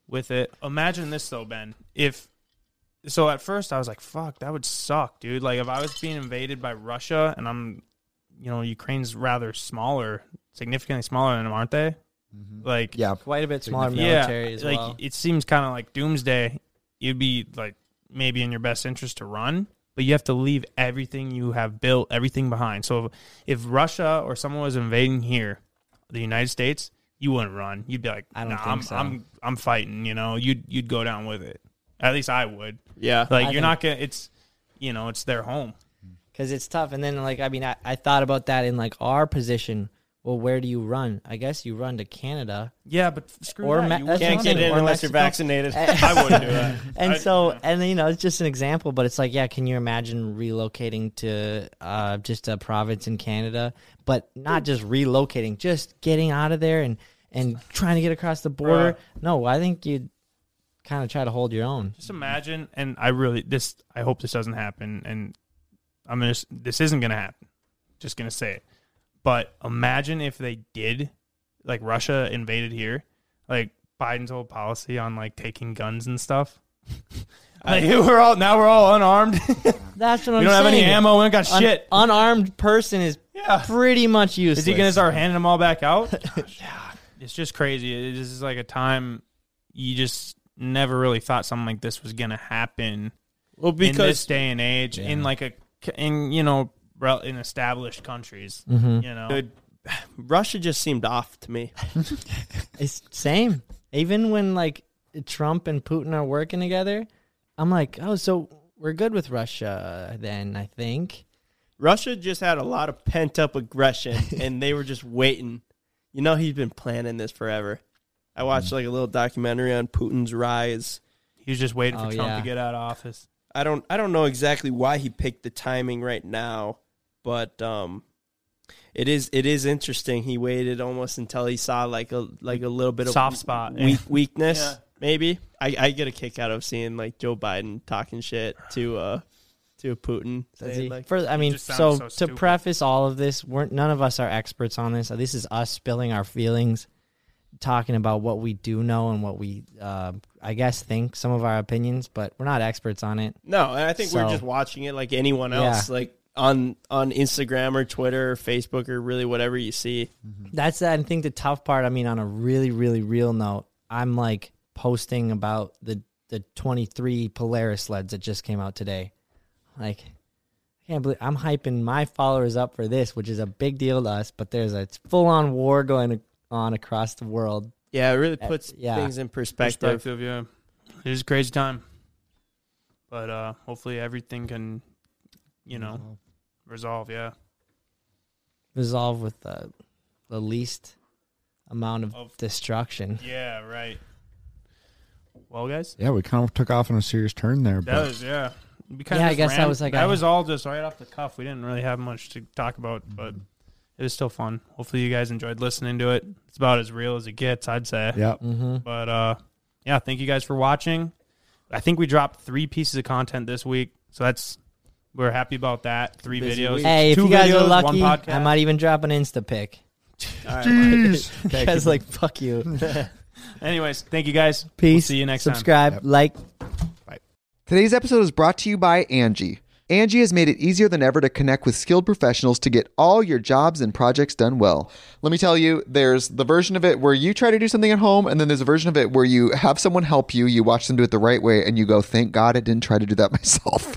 with it. Imagine this though, Ben. If so, at first I was like, "Fuck, that would suck, dude." Like if I was being invaded by Russia and I'm, you know, Ukraine's rather smaller, significantly smaller than them, aren't they? Mm-hmm. Like Yeah. Quite a bit smaller yeah, military as like well. it seems kind of like doomsday. You'd be like maybe in your best interest to run, but you have to leave everything you have built, everything behind. So if Russia or someone was invading here, the United States, you wouldn't run. You'd be like, I don't nah, think I'm, so. I'm I'm fighting. You know, you'd you'd go down with it. At least I would. yeah. Like I you're not gonna. It's you know, it's their home. Mm. because it's tough. And then like I mean, I, I thought about that in like our position. Well, where do you run? I guess you run to Canada. Yeah, but screw Or that. Ma- You Can't get in unless you're vaccinated. I wouldn't do that. And I- so, yeah. and you know, it's just an example, but it's like, yeah, can you imagine relocating to uh, just a province in Canada, but not just relocating, just getting out of there and and trying to get across the border? No, I think you'd kind of try to hold your own. Just imagine, and I really this. I hope this doesn't happen, and I'm gonna. This isn't gonna happen. Just gonna say it. But imagine if they did, like Russia invaded here, like Biden's whole policy on like taking guns and stuff. like we're all now we're all unarmed. That's what we I'm saying. We don't have any ammo. We don't got An shit. unarmed person is Yeah. pretty much useless. Is he gonna start handing them all back out? yeah, it's just crazy. This is like a time you just never really thought something like this was gonna happen well, in this because day and age in like a in you know rel- in established countries Mhm. you know Dude, Russia just seemed off to me. It's same. Even when like Trump and Putin are working together, I'm like, oh, so we're good with Russia then, I think. Russia just had a lot of pent up aggression, and they were just waiting. You know, he's been planning this forever. I watched like a little documentary on Putin's rise. he was just waiting for Oh, Trump yeah. to get out of office I don't I don't know exactly why he picked the timing right now, but um it is it is interesting. He waited almost until he saw like a like a little bit of Soft spot, yeah. weakness. Yeah. Maybe I, I get a kick out of seeing like Joe Biden talking shit to uh to Putin. Saying, he? like, For, I mean, so, so to stupid. preface all of this, we're none of us are experts on this. This is us spilling our feelings, talking about what we do know and what we, uh, I guess, think some of our opinions, but we're not experts on it. No, and I think we're just watching it like anyone Yeah. else, like on on Instagram or Twitter or Facebook or really whatever you see. That's I think the tough part. I mean, on a really, really real note, I'm like posting about the the 23 Polaris sleds that just came out today. Like, I can't believe I'm hyping my followers up for this, which is a big deal to us. But there's a full on war going on across the world. Yeah, it really puts yeah. things in perspective. Perspective, yeah. It is a crazy time. But uh hopefully everything can, you know, resolve, yeah. Resolve with the the least amount of, Of- destruction. Yeah, right. Well, guys, Yeah, we kind of took off on a serious turn there. that But was yeah. We Yeah, I just guess that was like that a- was all just right off the cuff. We didn't really have much to talk about, but it was still fun. Hopefully, you guys enjoyed listening to it. It's about as real as it gets, I'd say. yeah, Mm-hmm. But uh, yeah, thank you guys for watching. I think we dropped three pieces of content this week, so that's we're happy about that. Three Busy videos. week. Hey, if two you guys videos, are one lucky, podcast. I might even drop an Insta pic. All right. You guys like fuck you. Anyways, thank you guys. We'll Peace. see you next time. Subscribe, Yep. like. Today's episode is brought to you by Angi. Angi has made it easier than ever to connect with skilled professionals to get all your jobs and projects done well. Let me tell you, there's the version of it where you try to do something at home, and then there's a version of it where you have someone help you, you watch them do it the right way, and you go, thank God I didn't try to do that myself.